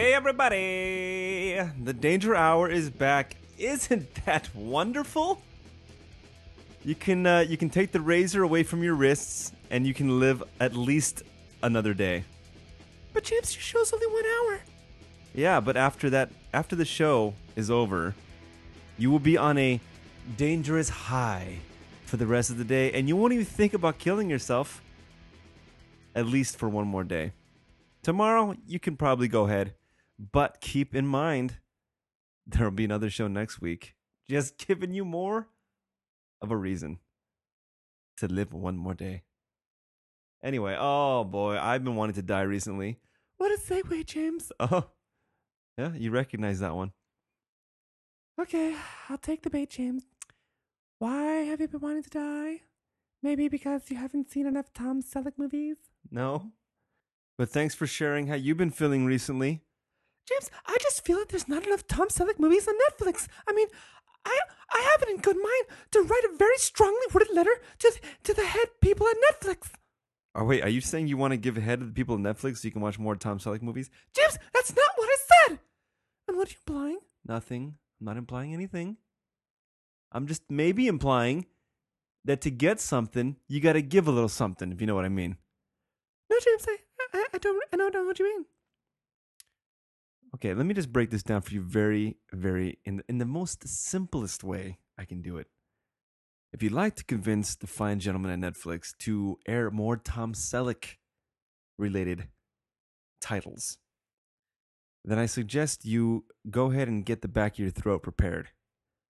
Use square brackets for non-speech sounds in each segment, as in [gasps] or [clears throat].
Hey everybody! The Danger Hour is back. Isn't that wonderful? You can uh, you can take the razor away from your wrists and you can live at least another day. But James, your show's only one hour. Yeah, but after that after the show is over, you will be on a dangerous high for the rest of the day and you won't even think about killing yourself at least for one more day. Tomorrow, you can probably go ahead, but keep in mind there'll be another show next week. Just [laughs] giving you more of a reason to live one more day. Anyway, oh boy, I've been wanting to die recently. What a segue, James. [laughs] Oh, yeah, you recognize that one. Okay, I'll take the bait, James. Why have you been wanting to die? Maybe because you haven't seen enough Tom Selleck movies? No? But thanks for sharing how you've been feeling recently. James, I just feel that there's not enough Tom Selleck movies on Netflix. I mean, I I have it in good mind to write a very strongly worded letter to the, to the head people at Netflix. Oh wait, are you saying you want to give head to the people at Netflix so you can watch more Tom Selleck movies? James, that's not what I said. And what are you implying? Nothing. I'm not implying anything. I'm just maybe implying that to get something, you got to give a little something, if you know what I mean. No, James, I, I, I don't I don't know what you mean. Okay, let me just break this down for you very, very in the, in the most simplest way I can do it. If you'd like to convince the fine gentleman at Netflix to air more Tom Selleck related titles, then I suggest you go ahead and get the back of your throat prepared.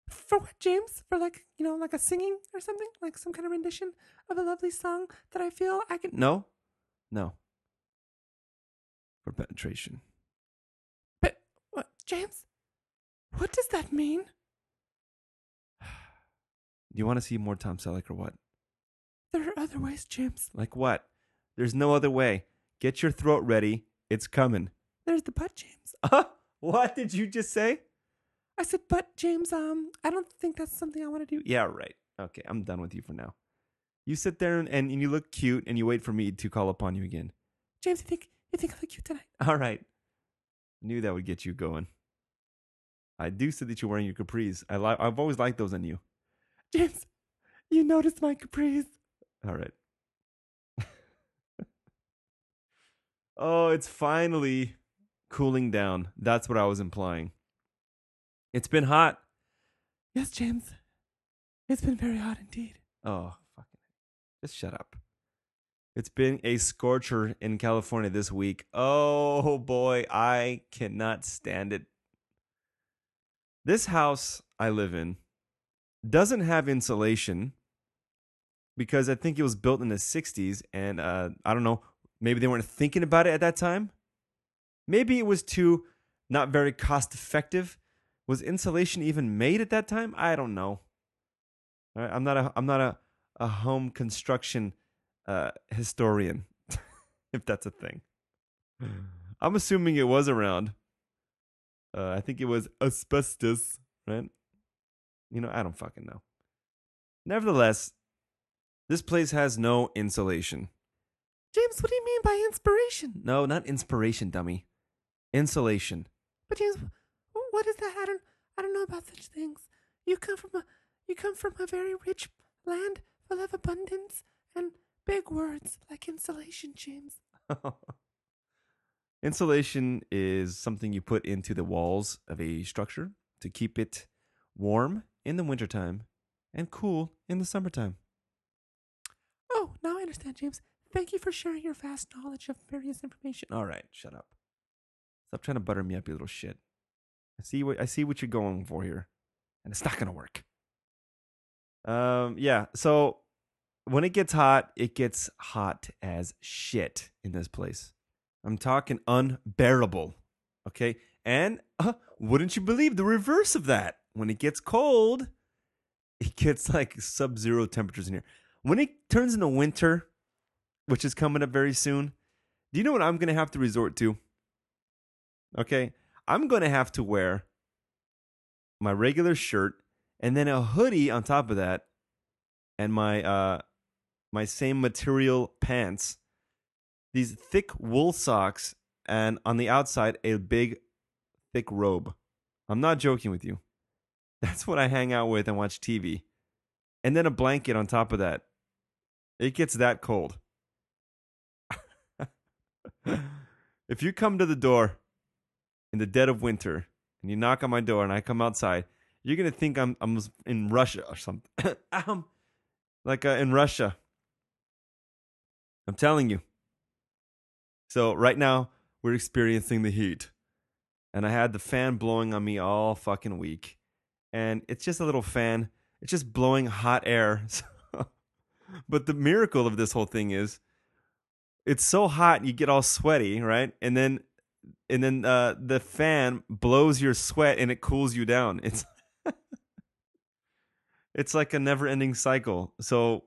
For what, James? For like, you know, like a singing or something? Like some kind of rendition of a lovely song that I feel I can. No, no. For penetration. James? What does that mean? [sighs] Do you want to see more Tom Selleck or what? There are other ways, James. Like what? There's no other way. Get your throat ready. It's coming. There's the butt, James. [laughs] Uh, what did you just say? I said, but James, um, I don't think that's something I want to do. Yeah, right. Okay, I'm done with you for now. You sit there and, and you look cute and you wait for me to call upon you again. James, you think you think I look cute tonight? All right. Knew that would get you going. I do see that you're wearing your capris. I li- I've always liked those on you. [laughs] James, you noticed my capris. All right. [laughs] oh, it's finally cooling down. That's what I was implying. It's been hot. Yes, James. It's been very hot indeed. Oh, fucking. Just shut up. It's been a scorcher in California this week. Oh boy, I cannot stand it. This house I live in doesn't have insulation because I think it was built in the 60s and uh, I don't know, maybe they weren't thinking about it at that time. Maybe it was too not very cost effective. Was insulation even made at that time? I don't know. Right, I'm not a I'm not a, a home construction uh, historian, [laughs] if that's a thing. [sighs] I'm assuming it was around. Uh, I think it was asbestos, right? You know, I don't fucking know. Nevertheless, this place has no insulation. James, what do you mean by inspiration? No, not inspiration, dummy. Insulation. But James, what is that? I don't I don't know about such things. You come from a you come from a very rich land full of abundance and big words like insulation, James. [laughs] Insulation is something you put into the walls of a structure to keep it warm in the wintertime and cool in the summertime. Oh, now I understand, James. Thank you for sharing your vast knowledge of various information. All right, shut up. Stop trying to butter me up, you little shit. I see what I see what you're going for here, and it's not gonna work. Um, yeah. So when it gets hot, it gets hot as shit in this place. I'm talking unbearable. Okay, and uh, wouldn't you believe the reverse of that? When it gets cold, it gets like sub-zero temperatures in here. When it turns into winter, which is coming up very soon, do you know what I'm gonna have to resort to? Okay, I'm gonna have to wear my regular shirt and then a hoodie on top of that, and my uh my same material pants, these thick wool socks, and on the outside a big thick robe. I'm not joking with you. [laughs] That's what I hang out with and watch TV. And then a blanket on top of that. It gets that cold. [laughs] if you come to the door in the dead of winter and you knock on my door and I come outside, you're gonna think I'm I'm in Russia or something. [coughs] um, like uh, in Russia. I'm telling you. So right now we're experiencing the heat, and I had the fan blowing on me all fucking week, and it's just a little fan. It's just blowing hot air. [laughs] but the miracle of this whole thing is, it's so hot you get all sweaty, right? And then, and then uh, the fan blows your sweat and it cools you down. [laughs] It's it's like a never-ending cycle. So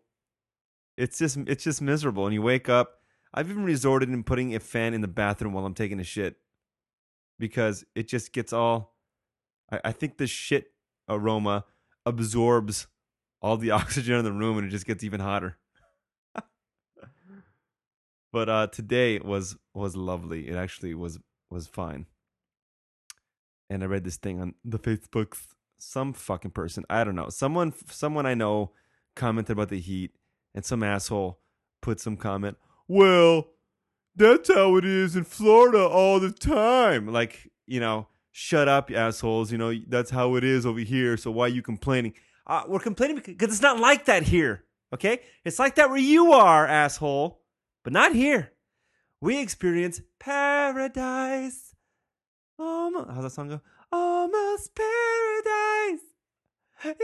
it's just it's just miserable and you wake up i've even resorted in putting a fan in the bathroom while i'm taking a shit because it just gets all i, I think the shit aroma absorbs all the [laughs] oxygen in the room and it just gets even hotter. But uh today was was lovely. It actually was was fine. And i read this thing on the facebooks some fucking person i don't know someone someone i know commented about the heat and some asshole put some comment, well, that's how it is in Florida all the time. Like, you know, shut up, assholes. You know, that's how it is over here. So why are you complaining? Uh, we're complaining because it's not like that here. Okay? It's like that where you are, asshole. But not here. We experience paradise. Almost, how's that song go? Almost paradise. Ah,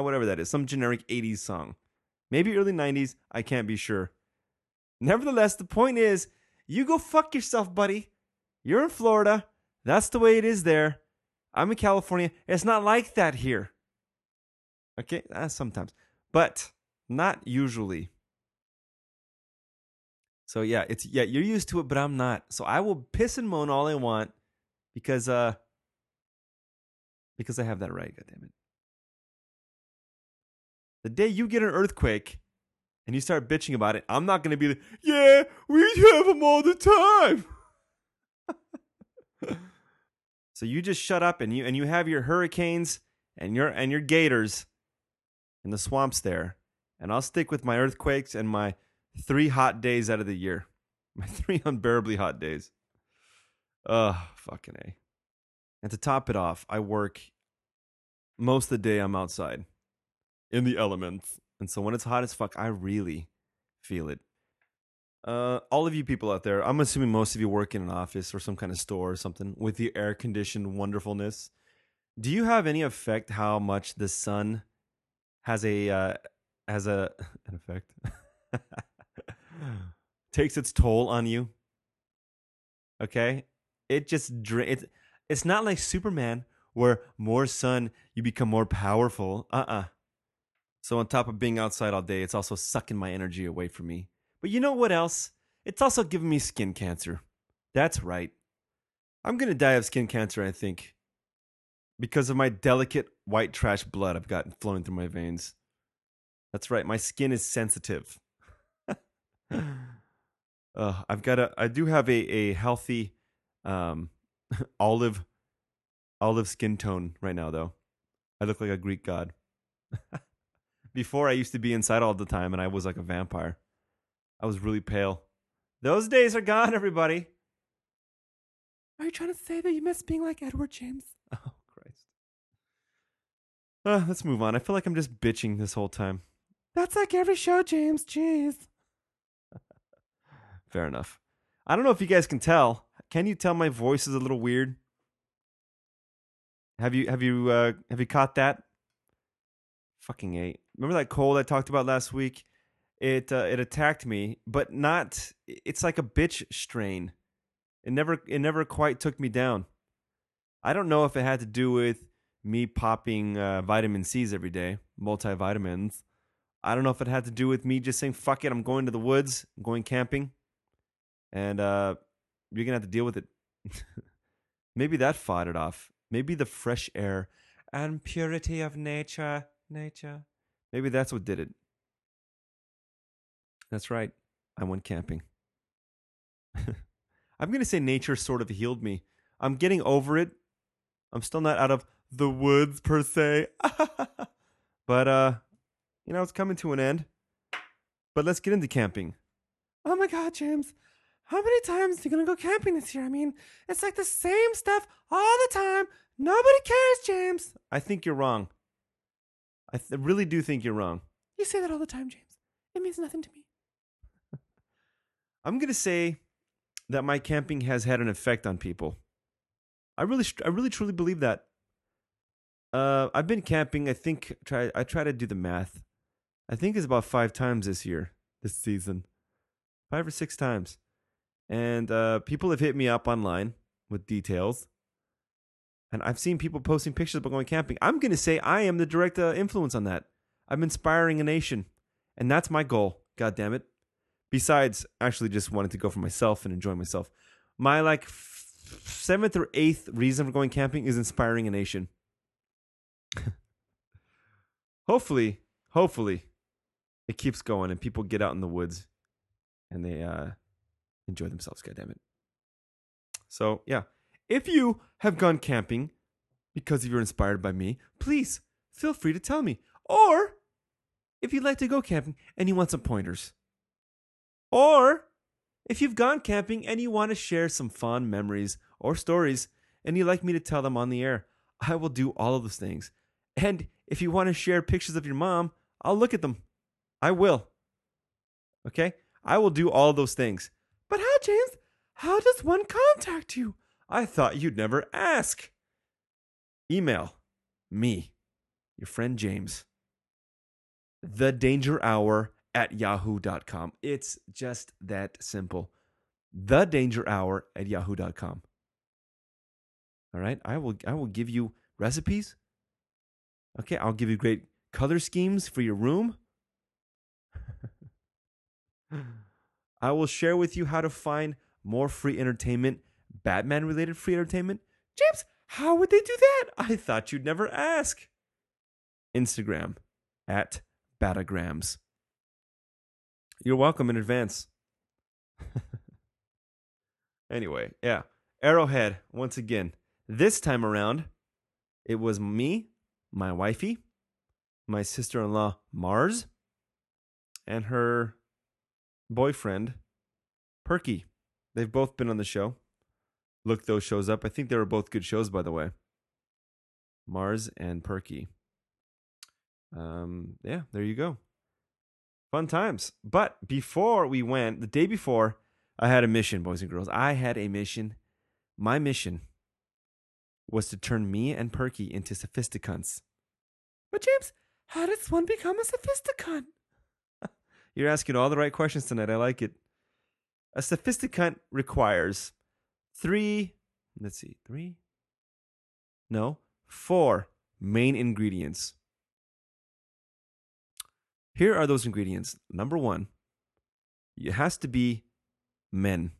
Whatever that is, some generic 80s song. Maybe early 90s, I can't be sure. Nevertheless, the point is, you go fuck yourself, buddy. You're in Florida. That's the way it is there. I'm in California. It's not like that here. Okay, uh, sometimes, but not usually. So yeah, it's yeah, you're used to it, but I'm not. So I will piss and moan all I want because uh because I have that right, God damn it. The day you get an earthquake and you start bitching about it, I'm not going to be like, yeah, we have them all the time. [laughs] so you just shut up and you and you have your hurricanes and your and your gators in the swamps there. And I'll stick with my earthquakes and my three hot days out of the year. [laughs] My three unbearably hot days. Ugh, fucking A. And to top it off, I work most of the day I'm outside in the elements. And so when it's hot as fuck, I really feel it. Uh, all of you people out there, I'm assuming most of you work in an office or some kind of store or something with the air conditioned wonderfulness. Do you have any effect how much the sun has a uh, has a [laughs] an effect [laughs] takes its toll on you? Okay, it just dra- it's it's not like Superman where more sun you become more powerful. Uh uh So on top of being outside all day, it's also sucking my energy away from me. But you know what else? It's also giving me skin cancer. That's right. I'm gonna die of skin cancer, I think, because of my delicate white trash blood I've gotten flowing through my veins. That's right. My skin is sensitive. [laughs] uh, I've got a. I do have a a healthy um, [laughs] olive olive skin tone right now though. I look like a Greek god. [laughs] Before I used to be inside all the time and I was like a vampire. I was really pale. Those days are gone, everybody. Are you trying to say that you miss being like Edward James? [laughs] Oh Christ. Uh, let's move on. I feel like I'm just bitching this whole time. That's like every show, James. Jeez. [laughs] Fair enough. I don't know if you guys can tell. Can you tell my voice is a little weird? Have you have you uh, have you caught that? Fucking eight. Remember that cold I talked about last week? It uh, it attacked me, but not. It's like a bitch strain. It never it never quite took me down. I don't know if it had to do with me popping uh, vitamin C's every day, multivitamins. I don't know if it had to do with me just saying fuck it, I'm going to the woods, I'm going camping, and uh, you're gonna have to deal with it. [laughs] Maybe that fought it off. Maybe the fresh air and purity of nature nature. Maybe that's what did it. That's right. I went camping. [laughs] I'm going to say nature sort of healed me. I'm getting over it. I'm still not out of the woods per se. [laughs] but uh you know, it's coming to an end. But let's get into camping. Oh my god, James. How many times are you gonna go camping this year? I mean, it's like the same stuff all the time. Nobody cares, James. I think you're wrong. I th- really do think you're wrong. You say that all the time, James. It means nothing to me. I'm gonna say that my camping has had an effect on people. I really, I really, truly believe that. Uh, I've been camping. I think try. I try to do the math. I think it's about five times this year, this season, five or six times, and uh, people have hit me up online with details. And I've seen people posting pictures about going camping. I'm gonna say I am the direct uh, influence on that. I'm inspiring a nation, and that's my goal. God damn it! Besides, actually, just wanted to go for myself and enjoy myself. My like f- seventh or eighth reason for going camping is inspiring a nation. [laughs] hopefully, hopefully, it keeps going and people get out in the woods and they uh, enjoy themselves. God damn it! So yeah, if you have gone camping because you're inspired by me, please feel free to tell me. Or if you'd like to go camping and you want some pointers. Or if you've gone camping and you want to share some fond memories or stories and you'd like me to tell them on the air, I will do all of those things. And if you want to share pictures of your mom, I'll look at them. I will. Okay? I will do all those things. But how, James? How does one contact you? I thought you'd never ask. Email me, your friend James, the danger hour at yahoo.com. It's just that simple. The danger hour at yahoo.com. All right. I will I will give you recipes. Okay, I'll give you great color schemes for your room. [laughs] I will share with you how to find more free entertainment, Batman related free entertainment. James, how would they do that? I thought you'd never ask. Instagram at Batagrams. You're welcome in advance. [laughs] anyway, yeah. Arrowhead, once again. This time around, it was me, my wifey, my sister in law, Mars, and her boyfriend, Perky. They've both been on the show. Look those shows up. I think they were both good shows, by the way. Mars and Perky. Um, yeah, there you go. Fun times. But before we went, the day before, I had a mission, boys and girls. I had a mission. My mission was to turn me and Perky into sophisticunts. But James, how does one become a sophisticunt? [laughs] You're asking all the right questions tonight. I like it. A sophisticunt requires three, let's see, three? No, four main ingredients. Here are those ingredients. Number one, it has to be men.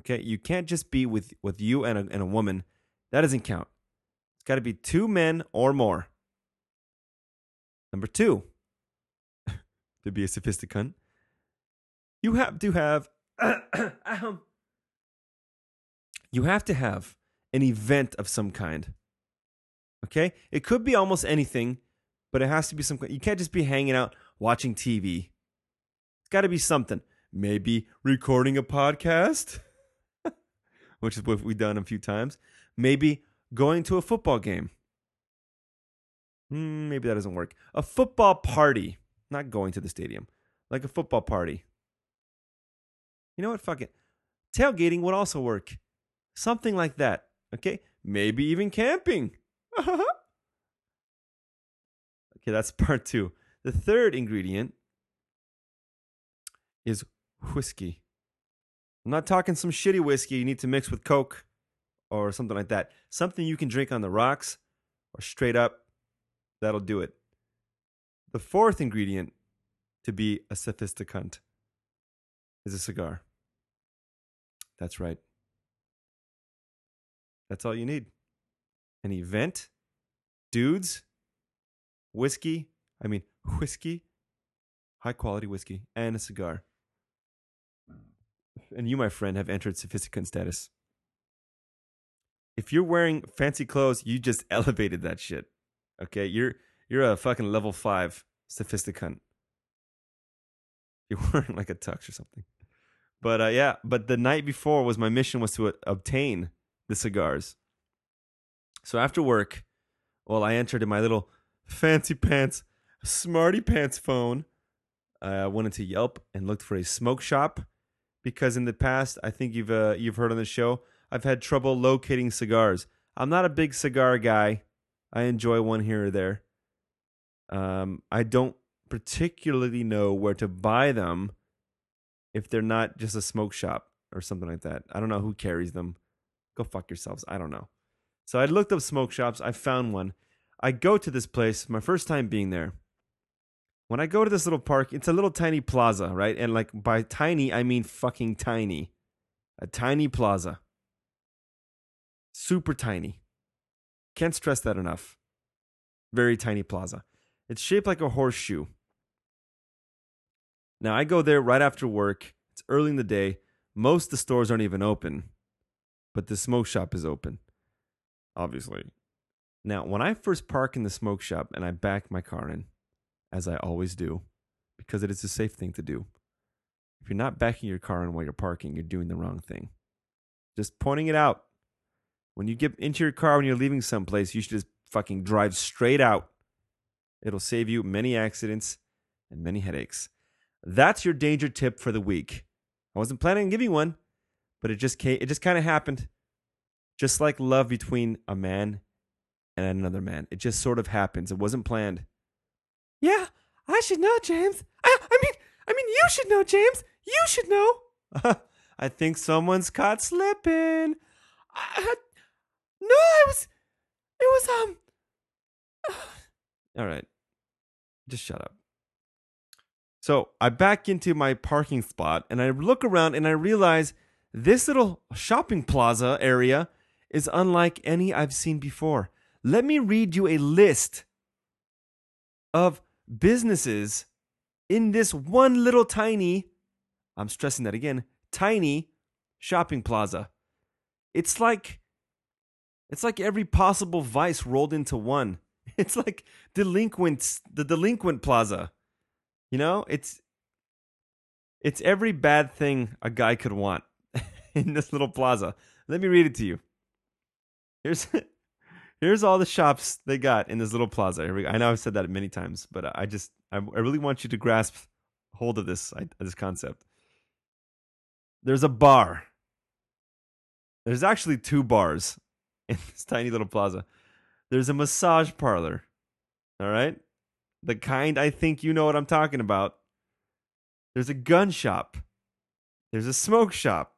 Okay, you can't just be with, with you and a, and a woman. That doesn't count. It's got to be two men or more. Number two, [laughs] to be a sophisticunt, you have to have [coughs] you have to have an event of some kind. Okay? It could be almost anything, but it has to be some you can't just be hanging out watching TV. It's got to be something. Maybe recording a podcast, [laughs] which is what we've done a few times. Maybe going to a football game. Hmm, maybe that doesn't work. A football party, not going to the stadium, like a football party. You know what? Fuck it. Tailgating would also work. Something like that. Okay? Maybe even camping. [laughs] okay, that's [laughs] part two. The third ingredient is whiskey. I'm not talking some shitty whiskey you need to mix with Coke or something like that. Something you can drink on the rocks or straight up. That'll do it. The fourth ingredient to be a sophisticunt is a cigar. That's right. That's all you need. An event, dudes, whiskey. I mean, [laughs] whiskey, high quality whiskey, and a cigar. And you, my friend, have entered sophisticunt status. If you're wearing fancy clothes, you just [laughs] elevated that shit. Okay, you're you're a fucking level five sophisticunt. You're [laughs] wearing like a tux or something. But uh, yeah, but the night before was my mission was to uh, obtain the cigars. So after work, well, I entered in my little fancy pants, smarty pants phone. I went into Yelp and looked for a smoke shop because in the past, I think you've uh, you've heard on the show, I've had trouble locating cigars. I'm not a big cigar guy. I enjoy one here or there. Um, I don't particularly know where to buy them if they're not just a smoke shop or something like that. I don't know who carries them. Go fuck yourselves. I don't know. So I looked up smoke shops. I found one. I go to this place, my first time being there. When I go to this little park, it's a little tiny plaza, right? And like by tiny, I mean fucking tiny. A tiny plaza. Super tiny. Can't stress that enough. Very tiny plaza. It's shaped like a horseshoe. Now I go there right after work. It's early in the day. Most of the stores aren't even open, but the smoke shop is open. Obviously. Now, when I first park in the smoke shop and I back my car in, as I always do, because it is a safe thing to do. If you're not backing your car in while you're parking, you're doing the wrong thing. Just pointing it out. When you get into your car when you're leaving someplace, you should just fucking drive straight out. It'll save you many accidents and many headaches. That's your danger tip for the week. I wasn't planning on giving one, but it just came, it just kind of happened. Just like love between a man and another man. It just sort of happens. It wasn't planned. Yeah, I should know, James. I, I mean, I mean, you should know, James. You should know. [laughs] I think someone's caught slipping. I, no, I was. It was um. [sighs] All right. Just shut up. So I back into my parking spot and I look around and I realize this little shopping plaza area is unlike any I've seen before. Let me read you a list of businesses in this one little tiny, I'm stressing that again, tiny shopping plaza. It's like it's like every possible vice rolled into one. [laughs] It's like delinquents, the delinquent plaza. You know, it's it's every bad thing a guy could want [laughs] in this little plaza. Let me read it to you. Here's [laughs] here's all the shops they got in this little plaza. Here we go. I know I've said that many times, but I just I, I really want you to grasp hold of this this concept. There's a bar. There's actually two bars [laughs] in this tiny little plaza. There's a massage parlor. All right? The kind I think you know what I'm talking about. There's a gun shop. There's a smoke shop.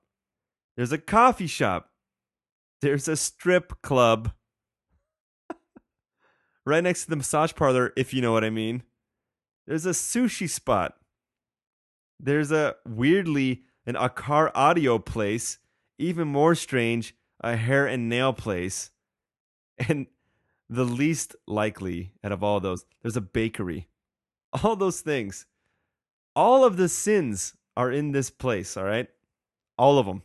There's a coffee shop. There's a strip club. right next to the massage parlor, if you know what I mean. There's a sushi spot. There's a weirdly an a car audio place. Even more strange, a hair and nail place. [laughs] And the least likely out of all those, there's a bakery. All those things. All of the sins are in this place, all right? All of them.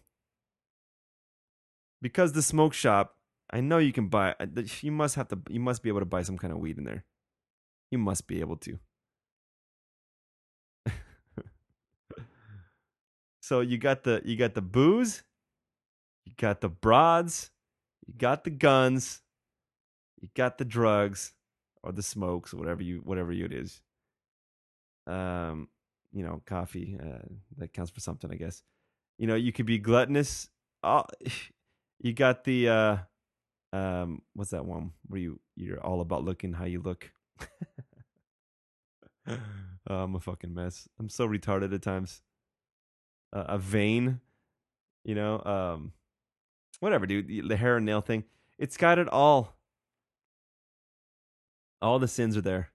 Because the smoke shop, I know you can buy uh, you must have to you must be able to buy some kind of weed in there. You must be able to. [laughs] so you got the you got the booze, you got the broads, you got the guns, you got the drugs or the smokes, whatever you whatever it is. Um, you know, coffee uh, that counts for something, I guess. You know, you could be gluttonous. [sighs] Oh, you got the uh, um, what's that one where you you're all about looking how you look. [laughs] oh, I'm a fucking mess. I'm so retarded at times. Uh, a vein, you know, um, whatever, dude. The hair and nail thing. It's got it all. All the sins are there.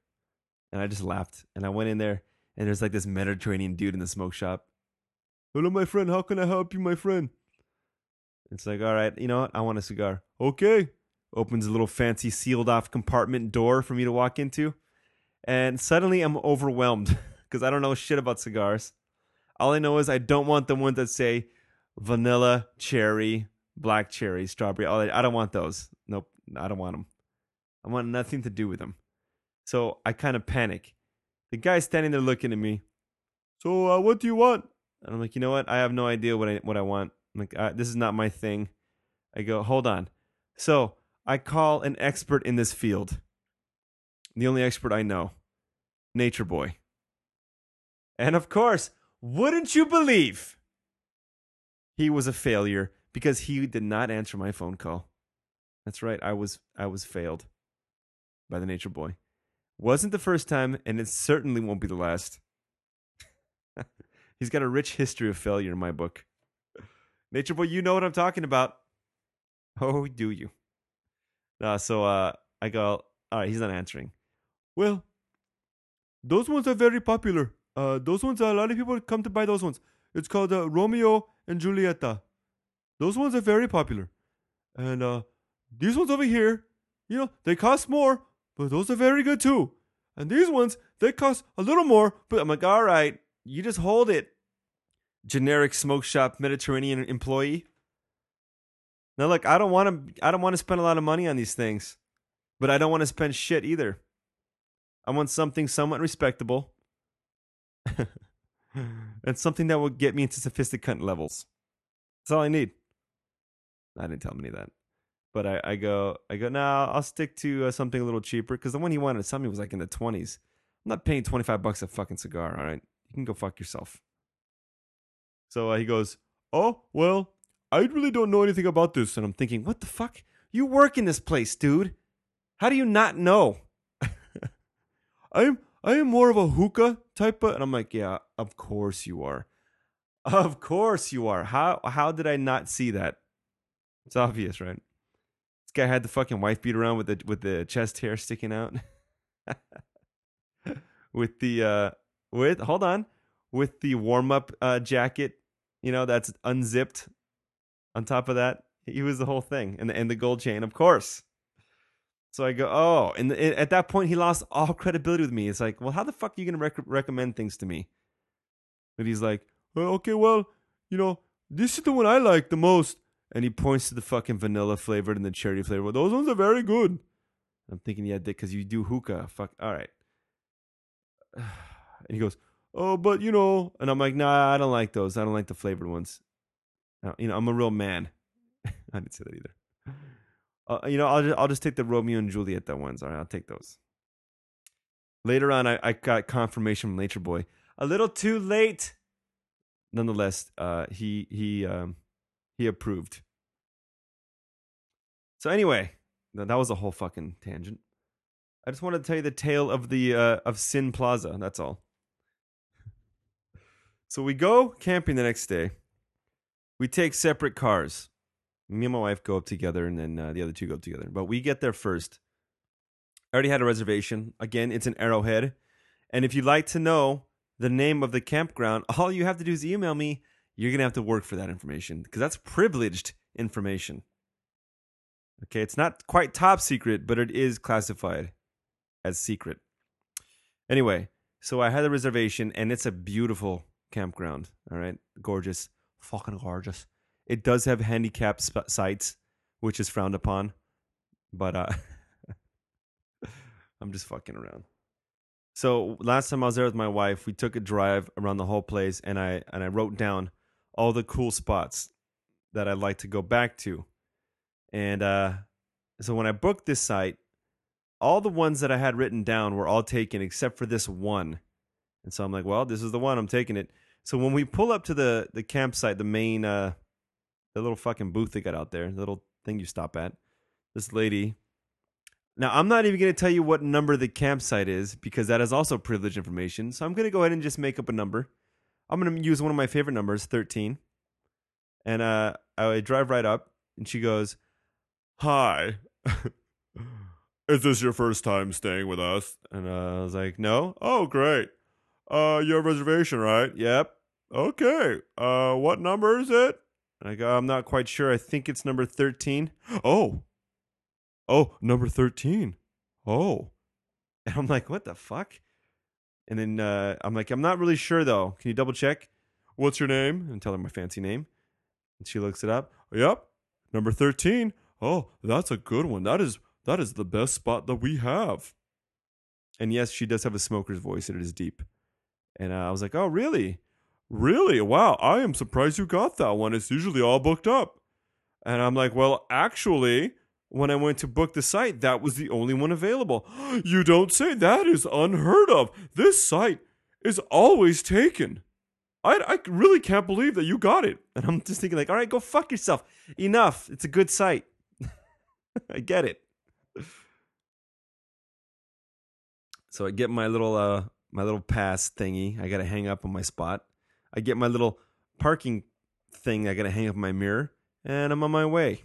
And I just laughed. And I went in there, and there's like this Mediterranean dude in the smoke shop. Hello, my friend. How can I help you, my friend? It's like, all right, you know what? I want a cigar. Okay. Opens a little fancy sealed off compartment door for me to walk into. and suddenly I'm overwhelmed [laughs] because I don't know shit about cigars. All I know is I don't want the ones that say vanilla, cherry, black cherry, strawberry. All I, I don't want those. Nope, I don't want them. I want nothing to do with them. So I kind of panic. The guy's standing there looking at me. So uh, what do you want? And I'm like, you know what? I have no idea what I what I want. I'm like, uh, this is not my thing. I go, hold on. So I call an expert in this field. The only expert I know, Nature Boy. And of course, wouldn't you believe? He was a failure because he did not answer my phone call. That's right, I was I was failed by the Nature Boy. Wasn't the first time, and it certainly won't be the last. [laughs] He's got a rich history of failure in my book. Nature Boy, you know what I'm talking about. Oh, do you? Uh, so uh, I go, all right, he's not answering. Well, those ones are very popular. Uh, those ones, a lot of people come to buy those ones. It's called uh, Romeo and Julieta. Those ones are very popular. And uh, these ones over here, you know, they cost more, but those are very good too. And these ones, they cost a little more, but I'm like, all right, you just hold it. Generic smoke shop Mediterranean employee. Now look, I don't want to I don't want to spend a lot of money on these things, but I don't want to spend shit either. I want something somewhat respectable. [laughs] and something that will get me into sophisticated levels. That's all I need. I didn't tell him any of that. But I, I go, I go, nah, I'll stick to uh, something a little cheaper because the one he wanted to sell me was like in the 20s. I'm not paying 25 bucks a fucking cigar, all right? You can go fuck yourself. So uh, he goes, oh, well, I really don't know anything about this. And I'm thinking, what the fuck? You work in this place, dude. How do you not know? [laughs] I'm I am more of a hookah type of and I'm like, yeah, of course you are. Of course you are. How how did I not see that? It's obvious, right? This guy had the fucking wife beat around with the with the chest hair sticking out. [laughs] with the uh with hold on. With the warm up uh jacket, you know, that's unzipped on top of that. He was the whole thing. And the and the gold chain, of course. So I go, oh, and the, at that point he lost all credibility with me. It's like, well, how the fuck are you gonna rec- recommend things to me? But he's like, well, okay, well, you know, this is the one I like the most. And he points to the fucking vanilla flavored and the cherry flavored. Well, those ones are very good. I'm thinking, yeah, Dick, because you do hookah. Fuck, all right. [sighs] And he goes, oh, but you know, and I'm like, nah, I don't like those. I don't like the flavored ones. You know, I'm a real man. [laughs] I didn't say that either. Uh, you know, I'll just, I'll just take the Romeo and Juliet that ones. All right, I'll take those. Later on, I, I got confirmation from Nature Boy. A little too late. Nonetheless, uh, he he um, he approved. So anyway, that was a whole fucking tangent. I just wanted to tell you the tale of the uh, of Sin Plaza. That's all. So we go camping the next day. We take separate cars me and my wife go up together, and then uh, the other two go up together. But we get there first. I already had a reservation. Again, it's an Arrowhead. And if you'd like to know the name of the campground, [laughs] all you have to do is email me. You're going to have to work for that information because that's privileged information. Okay, it's not quite top secret, but it is classified as secret. Anyway, so I had a reservation and it's a beautiful campground. All right, gorgeous, fucking gorgeous. It does have handicapped sp- sites, which is frowned upon, but uh, [laughs] I'm just fucking around. So last time I was there with my wife, we took a drive around the whole place, and I and I wrote down all the cool spots that I'd like to go back to. And uh, so when I booked this site, all the ones that I had written down were all taken except for this one. And so I'm like, well, this is the one. I'm taking it. So when we pull up to the the campsite, the main uh, the little fucking booth they got out there, the little thing you stop at. This lady. Now, I'm not even to tell you what number the campsite is because that is also privileged information. So I'm to go ahead and just make up a number. I'm to use one of my favorite numbers, 13. And uh, I drive right up, and she goes, Hi. [laughs] is this your first time staying with us? And uh, I was like, No. Oh, great. Uh, you have a reservation, right? Yep. Okay. Uh, what number is it? And I go, I'm not quite sure. I think it's number 13. Oh. Oh, number 13. Oh. [laughs] And I'm like, what the fuck? And then uh, I'm like, I'm not really sure though. Can you double check? What's your name? And tell her my fancy name. And she looks it up. Yep, number thirteen. Oh, that's a good one. That is that is the best spot that we have. And yes, she does have a smoker's voice, and it is deep. And uh, I was like, oh, really? Really? Wow, I am surprised you got that one. It's usually all booked up. And I'm like, well, actually, when I went to book the site, that was the only one available. [gasps] You don't say that is unheard of. This site is always taken. I, I really can't believe that you got it. [laughs] And I'm just thinking, like, all right, go fuck yourself. Enough. It's a good site. [laughs] I get it. So I get my little uh my little pass thingy. I gotta hang up on my spot. I get my little parking thing. I gotta hang up my mirror, and I'm on my way.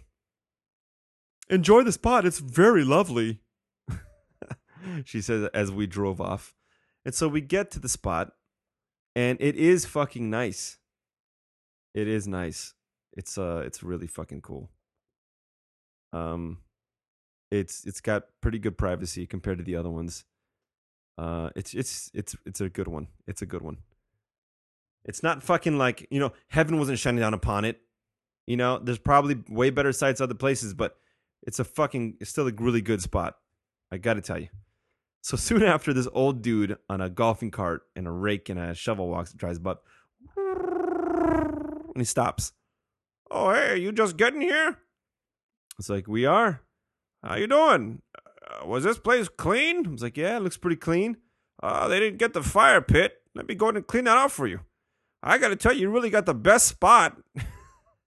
Enjoy the spot. It's very lovely. [laughs] she says as we drove off. And so we get to the spot, and it is fucking nice. It is nice. It's uh it's really fucking cool. Um it's it's got pretty good privacy compared to the other ones. Uh it's it's it's it's a good one. It's a good one. It's not fucking like, you know, heaven wasn't shining down upon it. You know, there's probably way better sites other places, but it's a fucking it's still a really good spot. I got to tell you. So [laughs] soon after this old dude on a golfing cart and a rake and a shovel walks drives up and he stops. Oh, hey, you just getting here? It's like, we are. How you doing? Uh, was this place clean? I was like, yeah, it looks pretty clean. Uh, they didn't get the fire pit. Let me go and clean that out for you. I got to tell you, you really got the best spot.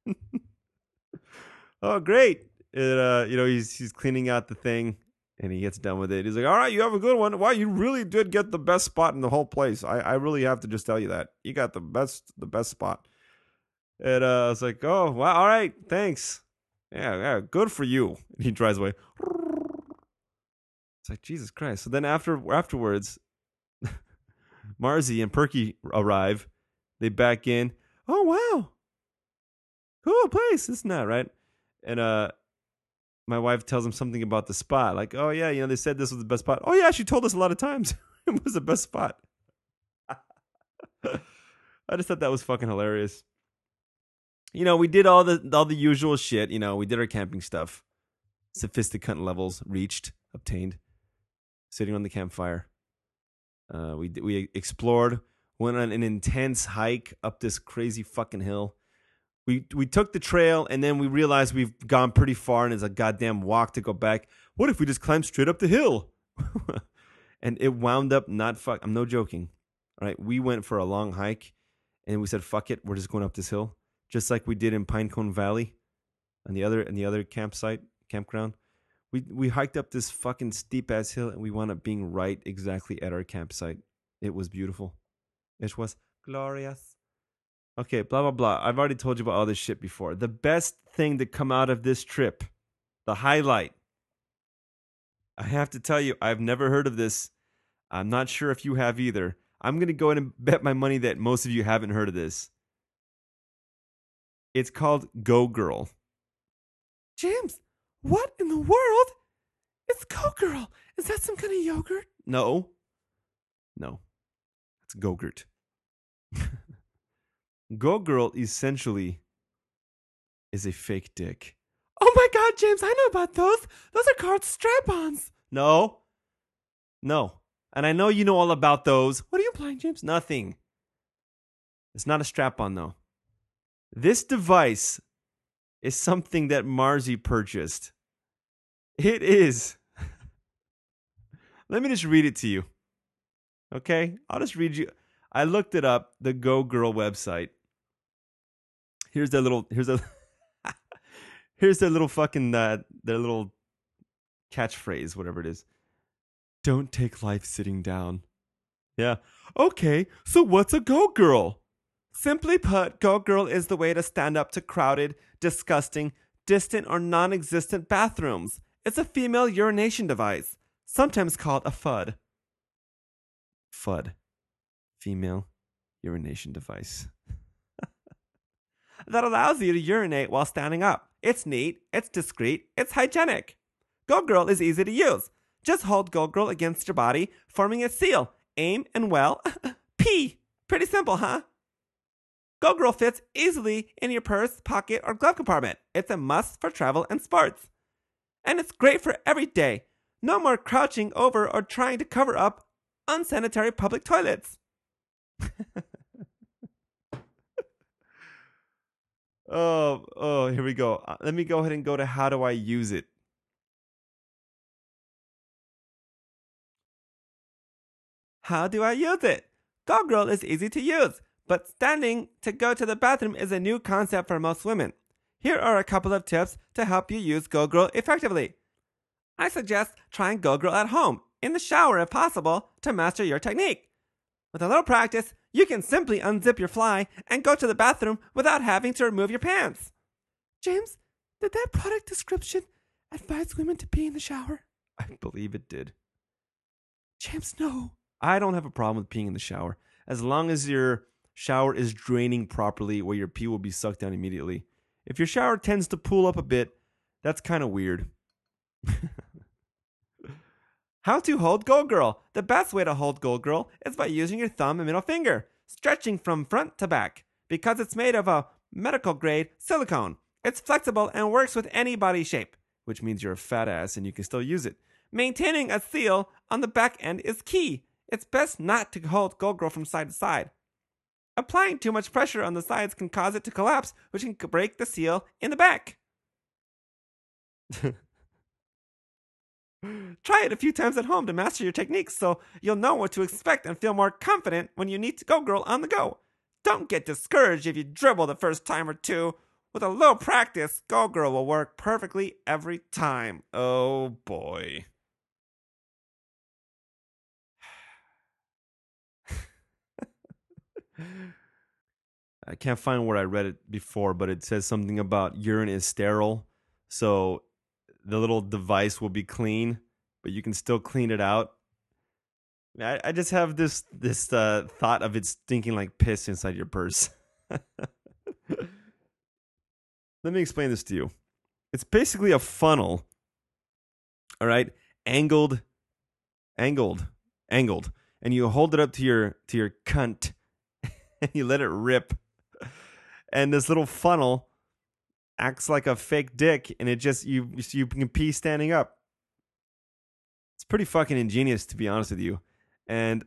[laughs] oh, great. It, uh, you know, he's he's cleaning out the thing and he gets done with it. He's like, all right, you have a good one. Wow, you really did get the best spot in the whole place. I, I really have to just tell you that. You got the best the best spot. And uh, I was like, oh, wow, all right, thanks. Yeah, yeah, good for you. [laughs] And he drives away. It's like Jesus Christ. So then after afterwards, [laughs] Marzi and Perky arrive. They back in. Oh wow, cool place. Isn't that right? And uh, my wife tells him something about the spot. Like, oh yeah, you know they said this was the best spot. Oh yeah, she told us a lot of times [laughs] it was the best spot. [laughs] I just thought that was fucking hilarious. You know, we did all the all the usual shit. You know, we did our camping stuff. Sophisticunt levels reached, obtained. Sitting on the campfire. Uh, we we explored, went on an intense hike up this crazy fucking hill. We we took the trail and then we realized we've gone pretty far and it's a goddamn walk to go back. What if we just climb straight up the hill? [laughs] and it wound up not fuck. I'm no joking. All right, we went for a long hike and we said fuck it, we're just going up this hill, just like we did in Pinecone Valley, and the other and the other campsite campground. We we hiked up this fucking steep ass hill and we wound up being right exactly at our campsite. It was beautiful. It was glorious. Okay, blah blah blah. I've already told you about all this shit before. The best thing to come out of this trip, the highlight. I have to tell you, I've never heard of this. I'm not sure if you have either. I'm going to go in and bet my money that most of you haven't heard of this. It's called Go Girl. James, what in the world? It's Go Girl. Is that some kind of yogurt? No. No. It's Gogurt. [laughs] Go Girl essentially is a fake dick. Oh my god, James, I know about those. Those are called strap ons. No. No. And I know you know all about those. What are you implying, James? Nothing. It's not a strap on, though. This device is something that Marzi purchased. It is. [laughs] Let me just read it to you. Okay? I'll just read you. I looked it up, the Go Girl website. Here's their little here's a [laughs] here's their little fucking uh, their little catchphrase, whatever it is. Don't take life sitting down. Yeah. Okay, so what's a Go Girl? Simply put, Go Girl is the way to stand up to crowded, disgusting, distant, or non existent bathrooms. It's a female urination device, sometimes called a FUD. FUD. Female urination device. [laughs] that allows you to urinate while standing up. It's neat, it's discreet, it's hygienic. Go Girl is easy to use. Just hold Go Girl against your body, forming a seal. Aim and well, [laughs] pee. Pretty simple, huh? Go Girl fits easily in your purse, pocket, or glove compartment. It's a must for travel and sports. And it's great for every day. No more crouching over or trying to cover up unsanitary public toilets. [laughs] oh, oh, here we go. Uh, Let me go ahead and go to how do I use it. How do I use it? Go Girl is easy to use, but standing to go to the bathroom is a new concept for most women. Here are a couple of tips to help you use Go Girl effectively. I suggest trying Go Girl at home, in the shower if possible, to master your technique. With a little practice, you can simply unzip your fly and go to the bathroom without having to remove your pants. James, did that product description advise women to pee in the shower? I believe it did. James, no. I don't have a problem with peeing in the shower as long as your shower is draining properly where your pee will be sucked down immediately. If your shower tends to pool up a bit, that's kind of weird. [laughs] How to hold Go Girl. The best way to hold Go Girl is by using your thumb and middle finger, stretching from front to back. Because it's made of a medical grade silicone, it's flexible and works with any body shape, which means you're a fat ass and you can still use it. Maintaining a seal on the back end is key. It's best not to hold Go Girl from side to side. Applying too much pressure on the sides can cause it to collapse, which can break the seal in the back. [laughs] Try it a few times at home to master your techniques so you'll know what to expect and feel more confident when you need to go girl on the go. Don't get discouraged if you dribble the first time or two. With a little practice, Go Girl will work perfectly every time. Oh boy. I can't find where I read it before, but it says something about urine is sterile. So the little device will be clean, but you can still clean it out. I, I just have this this uh, thought of it stinking like piss inside your purse. [laughs] Let me explain this to you. It's basically a funnel. All right, angled, angled, angled, and you hold it up to your to your cunt, [laughs] you let it rip. And this little funnel acts like a fake dick, and it just you you can pee standing up. It's pretty fucking ingenious, to be honest with you. And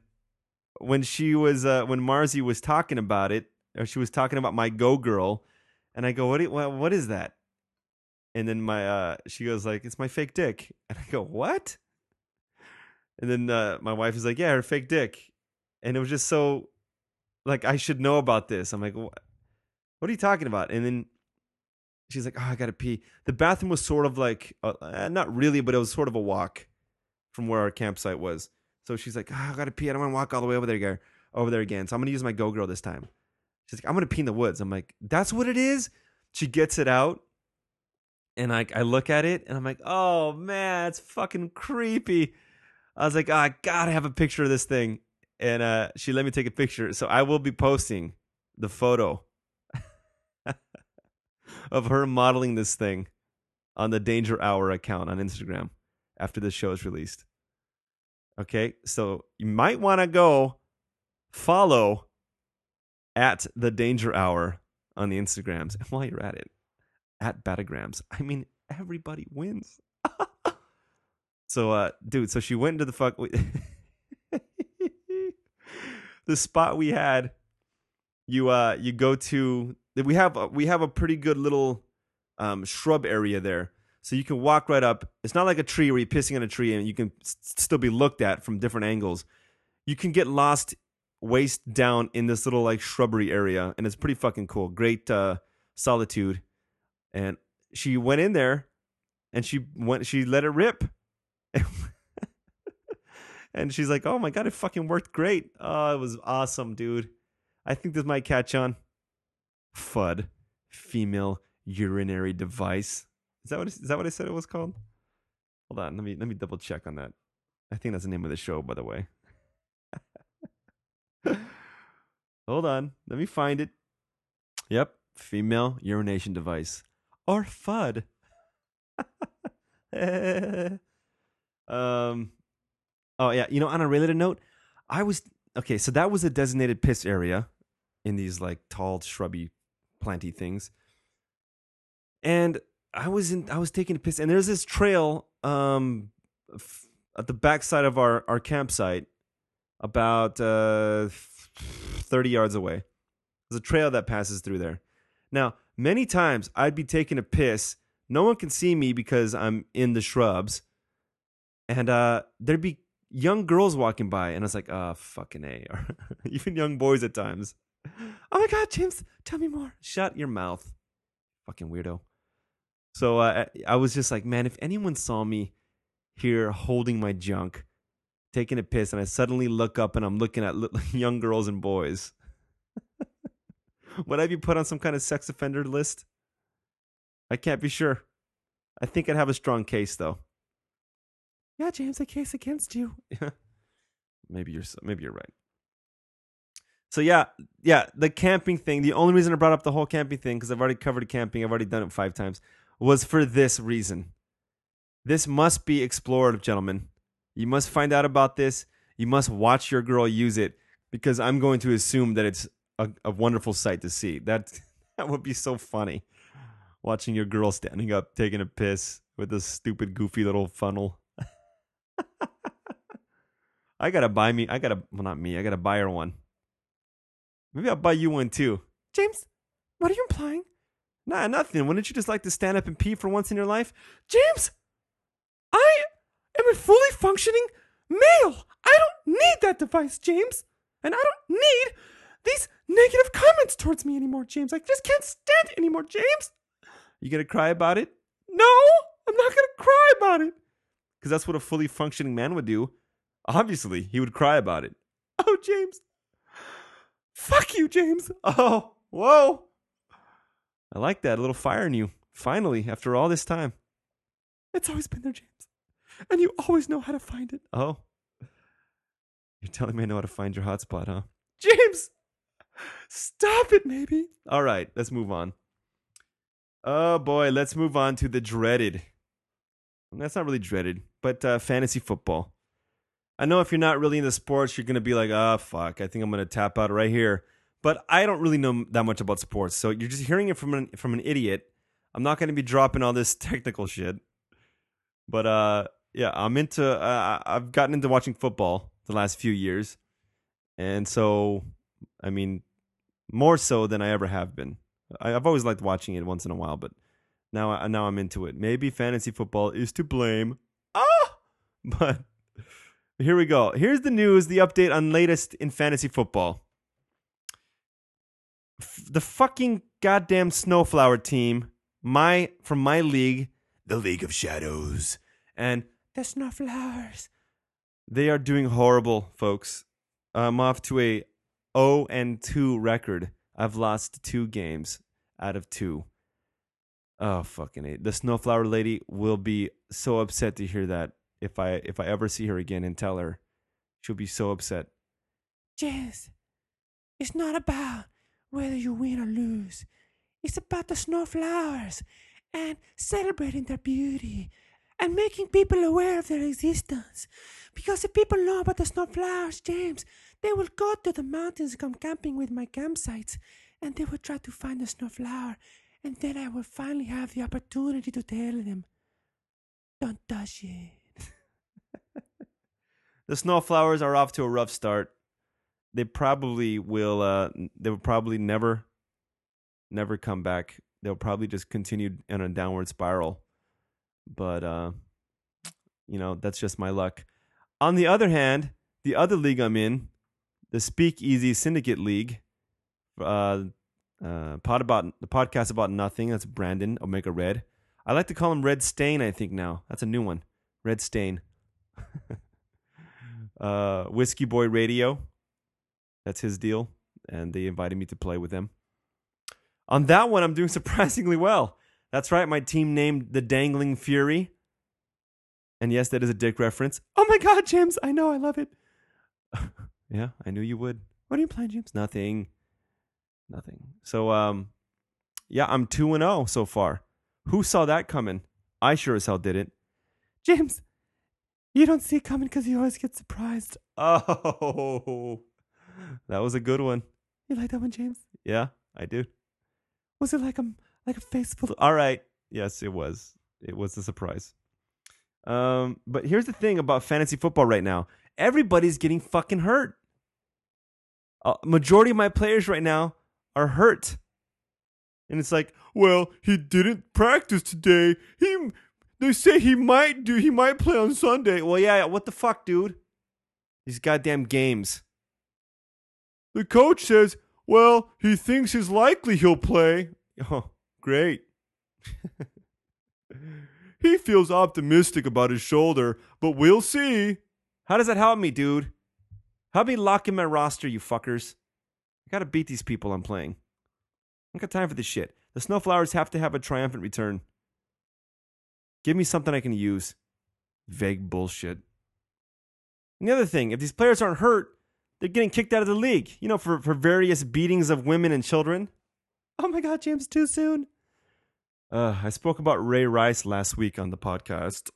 when she was uh, when Marzi was talking about it, or she was talking about my Go Girl, and I go, what, you- what what is that? And then my uh, she goes like, it's my fake dick, [laughs] and I go, what? And then uh, my wife is like, yeah, her fake dick, and it was just so like I should know about this. I'm like, what? What are you talking about? And then she's like, oh, I gotta pee. The bathroom was sort of like, uh, uh, not really, but it was sort of a walk from where our campsite was. So she's like, oh, I gotta pee. I don't want to walk all the way over there, again, over there again. So I'm gonna use my Go Girl this time. She's like, I'm gonna pee in the woods. I'm like, that's what it is. She gets it out, and I I look at it, and I'm like, oh man, it's fucking creepy. I was like, oh, I gotta have a picture of this thing, and uh, she let me take a picture. So I will be posting the photo [laughs] of her modeling this thing on the Danger Hour account on Instagram after the show is released. Okay, so you might want to go follow at the Danger Hour on the Instagrams. And while you're at it, at Batagrams. I mean, everybody wins. [laughs] so, uh, dude, so she went into the fuck. [laughs] the spot we had, you uh, you go to. We have a- we have a pretty good little um, shrub area there. So you can walk right up. It's not like a tree where you're pissing on a tree and you can still be looked at from different angles. You can get lost waist down in this little like shrubbery area, and it's pretty fucking cool. Great uh, solitude. And she went in there, and she went. She let it rip. [laughs] and she's like, "Oh my god, it fucking worked great. Oh, it was awesome, dude. I think this might catch on." FUD, female urinary device. Is that what is that what I said it was called? Hold on, let me let me double check on that. I think that's the name of the show, by the way. [laughs] Hold on, let me find it. Yep, female urination device or FUD. [laughs] Um, oh yeah, you know, on a related note, I was okay. So that was a designated piss area in these like tall, shrubby, planty things, and I was in. I was taking a piss, and there's this trail um f- at the backside of our our campsite, about uh thirty yards away. There's a trail that passes through there. Now, many times I'd be taking a piss. No one can see me because I'm in the shrubs and uh, there'd be young girls walking by, and I was like, "Ah, fucking a," [laughs] even young boys at times. Oh my God, James, tell me more. Shut your mouth, fucking weirdo. So uh, I was just like, man, if anyone saw me here holding my junk, taking a piss, and I suddenly look up and I'm looking at li- [laughs] young girls and boys, [laughs] would I be put on some kind of sex offender list? I can't be sure. I think I'd have a strong case though. Yeah, James, a case against you. [laughs] Yeah. maybe you're maybe you're right. So yeah, yeah, the camping thing. The only reason I brought up the whole camping thing because I've already covered camping. I've already done it five times. Was for this reason. This must be explored, gentlemen. You must find out about this. You must watch your girl use it because I'm going to assume that it's a, a wonderful sight to see. That [laughs] that would be so funny. Watching your girl standing up taking a piss with this stupid goofy little funnel. [laughs] I gotta buy me. I gotta. Well, not me. I gotta buy her one. Maybe I'll buy you one too. James, what are you implying? Nah, nothing. Wouldn't you just like to stand up and pee for once in your life? James, I am a fully functioning male. I don't need that device, James. And I don't need these negative comments towards me anymore, James. I just can't stand it anymore, James. You gonna cry about it? No, I'm not to cry about it. Because that's what a fully functioning man would do. Obviously, he would cry about it. [laughs] Oh, James. Fuck you, James. [laughs] Oh, whoa. I like that. A little fire in you. Finally, after all this time. It's always been there, James. And you always know how to find it. Oh. You're telling me I know how to find your hotspot, huh? James, stop it, maybe. All right, let's move on. Oh boy, let's move on to the dreaded. That's not really dreaded, but uh, fantasy football. I know if you're not really into sports, you're gonna be like, "Ah, fuck, I think I'm gonna tap out right here." But I don't really know that much about sports, so you're just hearing it from an from an idiot. I'm not gonna be dropping all this [laughs] technical shit. But uh, yeah, I'm into. Uh, I've gotten into watching football the last few years, and so I mean, more so than I ever have been. I, I've always liked watching it once in a while, but now I, now I'm into it. Maybe fantasy football is to blame. Ah, [laughs] but here we go. Here's the news, the update on latest in fantasy football. F- the fucking goddamn snowflower team, my from my league, the League of Shadows, and The snowflowers. they are doing horrible, folks. I'm off to a 0 and 2 record. I've lost two games out of two. Oh fucking A. The snowflower lady will be so upset to hear that if I if I ever see her again and tell her. She'll be so upset. James, it's not about whether you win or lose. It's about the snowflowers and celebrating their beauty and making people aware of their existence. Because if people know about the snowflowers, James, they will go to the mountains and come camping with my campsites and they will try to find the snowflower and then I will finally have the opportunity to tell them, don't touch it. [laughs] The snowflowers are off to a rough start. They probably will uh they will probably never never come back. They'll probably just continue in a downward spiral. But uh you know, that's just my luck. On the other hand, the other league I'm in, the Speakeasy Syndicate League, uh uh pod about the podcast about nothing, that's Brandon Omega Red. I like to call him Red Stain, I think now. That's a new one. Red Stain. [laughs] uh, Whiskey Boy Radio. That's his deal, and they invited me to play with them. On that one, I'm doing [laughs] surprisingly well. That's right, my team named the Dangling Fury. And yes, that is a dick reference. Oh my god, James, I know, I love it. [laughs] Yeah, I knew you would. What are you playing, James? Nothing. Nothing. So um yeah, I'm 2 and 0 so far. Who saw that coming? I sure as hell did it. James, You don't see it coming because you always get surprised. [laughs] Oh, that was a good one. You like that one, James? Yeah, I do. Was it like a like a face full? All right. Yes, it was. It was a surprise. Um, but here's the thing about fantasy football right now. Everybody's getting fucking hurt. A majority of my players right now are hurt. And it's like, well, he didn't practice today. He they say he might do he might play on Sunday. Well, yeah, what the fuck, dude? These goddamn games. The coach says, well, he thinks it's likely he'll play. [laughs] Oh, great. [laughs] he feels optimistic about his shoulder, but we'll see. How does that help me, dude? Help me lock in my roster, you fuckers. I gotta beat these people I'm playing. I don't got time for this shit. The Snowflowers have to have a triumphant return. Give me something I can use. Vague bullshit. And the other thing, if these players aren't hurt, they're getting kicked out of the league, you know, for, for various beatings of women and children. oh my God, James! Too soon. Uh, I spoke about Ray Rice last week on the podcast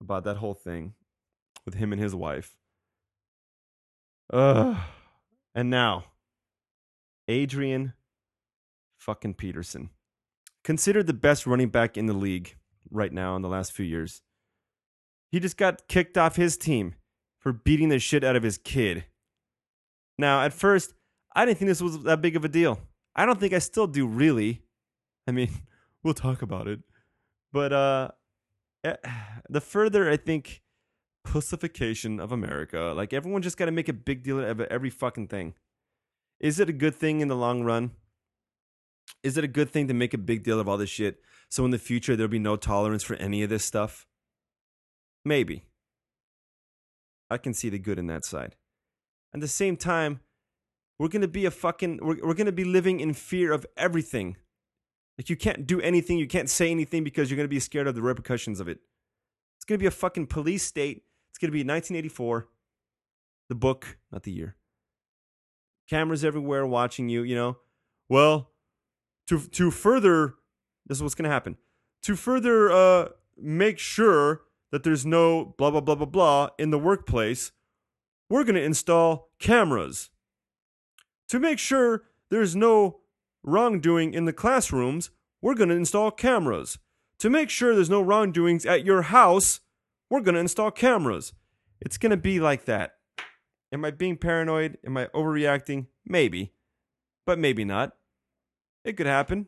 about that whole thing with him and his wife. Uh, and now, Adrian fucking Peterson, considered the best running back in the league right now in the last few years. He just got kicked off his team for beating the shit out of his kid. Now, at first, I didn't think this was that big of a deal. I don't think I still do really. I mean, [laughs] we'll talk about it. But uh eh, [sighs] the further I think pussification of America, like everyone just got to make a big deal out of every fucking thing. Is it a good thing in the long run? Is it a good thing to make a big deal of all this shit so in the future there'll be no tolerance for any of this stuff? Maybe. I can see the good in that side. At the same time, we're going to be a fucking we're, we're going to be living in fear of everything. Like you can't do anything, you can't say anything because you're going to be scared of the repercussions of it. It's going to be a fucking police state. It's going to be 1984. The book, not the year. Cameras everywhere watching you, you know. Well, to to further this is what's going to happen. To further uh make sure that there's no blah blah blah blah blah in the workplace, we're going to install cameras. To make sure there's no wrongdoing in the classrooms, we're going to install cameras. To make sure there's no wrongdoings at your house, we're going to install cameras. It's going to be like that. Am I being paranoid? Am I overreacting? Maybe, but maybe not. It could happen.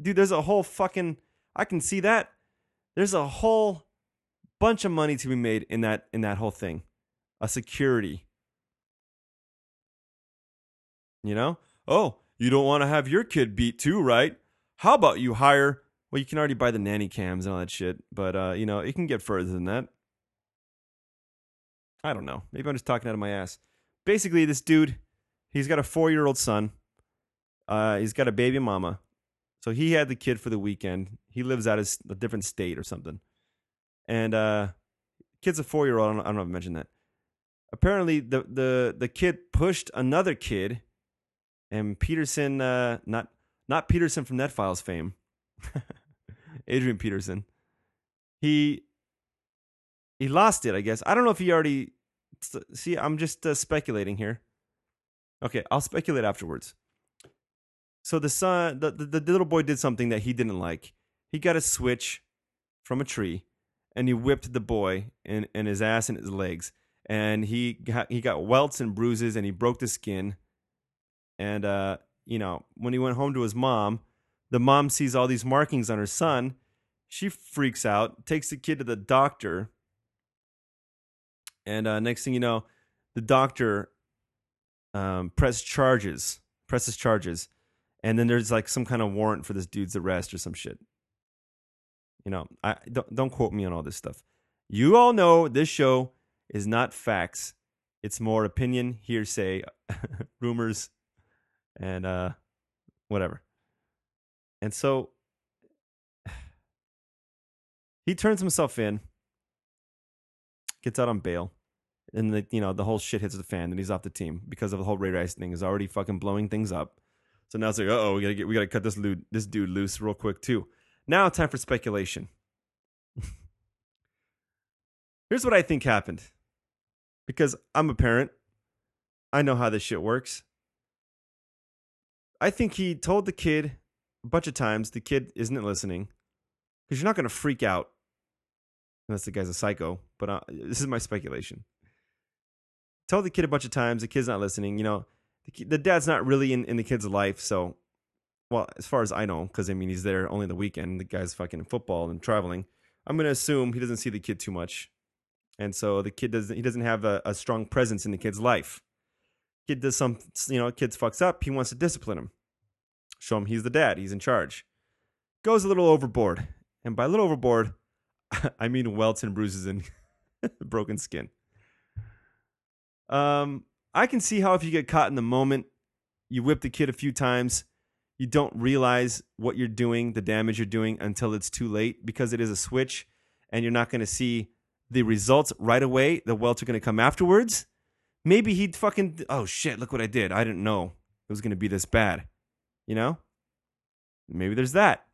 Dude, there's a whole fucking I can see that. There's a whole bunch of money to be made in that in that whole thing. A security. You know? Oh, you don't want to have your kid beat too, right? How about you hire well, you can already buy the nanny cams and all that shit, but uh, you know, it can get further than that. I don't know. Maybe I'm just talking out of my ass. Basically, this dude, he's got a four year old son. Uh, he's got a baby mama. So he had the kid for the weekend. He lives out of a different state or something. And uh, kid's a four year old. I don't, I don't know if I mentioned that. Apparently, the, the, the kid pushed another kid, and Peterson, uh, not not Peterson from Net Files fame, [laughs] Adrian Peterson, he he lost it. I guess I don't know if he already. See, I'm just uh, speculating here. Okay, I'll speculate afterwards. So the son, the, the, the little boy did something that he didn't like. He got a switch from a tree, and he whipped the boy in, in his ass and his legs, and he got he got welts and bruises, and he broke the skin. And uh, you know, when he went home to his mom, the mom sees all these markings on her son. She freaks out, takes the kid to the doctor, and uh, next thing you know, the doctor um, charges, presses charges, and then there's like some kind of warrant for this dude's arrest or some shit. You know, I don't don't quote me on all this stuff. You all know this show is not facts; it's more opinion, hearsay, [laughs] rumors, and uh, whatever. And so [sighs] he turns himself in, gets out on bail, and the you know the whole shit hits the fan, and he's off the team because of the whole Ray Rice thing is already fucking blowing things up. So now it's like, oh, we gotta get, we gotta cut this dude, this dude loose real quick too. Now time for speculation. [laughs] Here's what I think happened. Because I'm a parent. I know how this shit works. I think he told the kid a bunch of times the kid isn't listening. Because you're not to freak out unless the guy's a psycho. But uh, this is my speculation. Tell the kid a bunch of times the kid's not listening. You know, the, the dad's not really in, in the kid's life. So, well, as far as I know, because I mean, he's there only the weekend. The guy's fucking in football and traveling. I'm to assume he doesn't see the kid too much. And so the kid doesn't, he doesn't have a, a strong presence in the kid's life. Kid does some, you know, kid fucks up. He wants to discipline him. Show him he's the dad. He's in charge. Goes a little overboard. And by a little overboard, [laughs] I mean welts and bruises and [laughs] broken skin. Um, I can see how if you get caught in the moment, you whip the kid a few times, you don't realize what you're doing, the damage you're doing until it's too late because it is a switch and you're not going to see the results right away. The welts are going to come afterwards. Maybe he'd fucking, oh shit, look what I did. I didn't know it was going to be this bad. You know? Maybe there's that.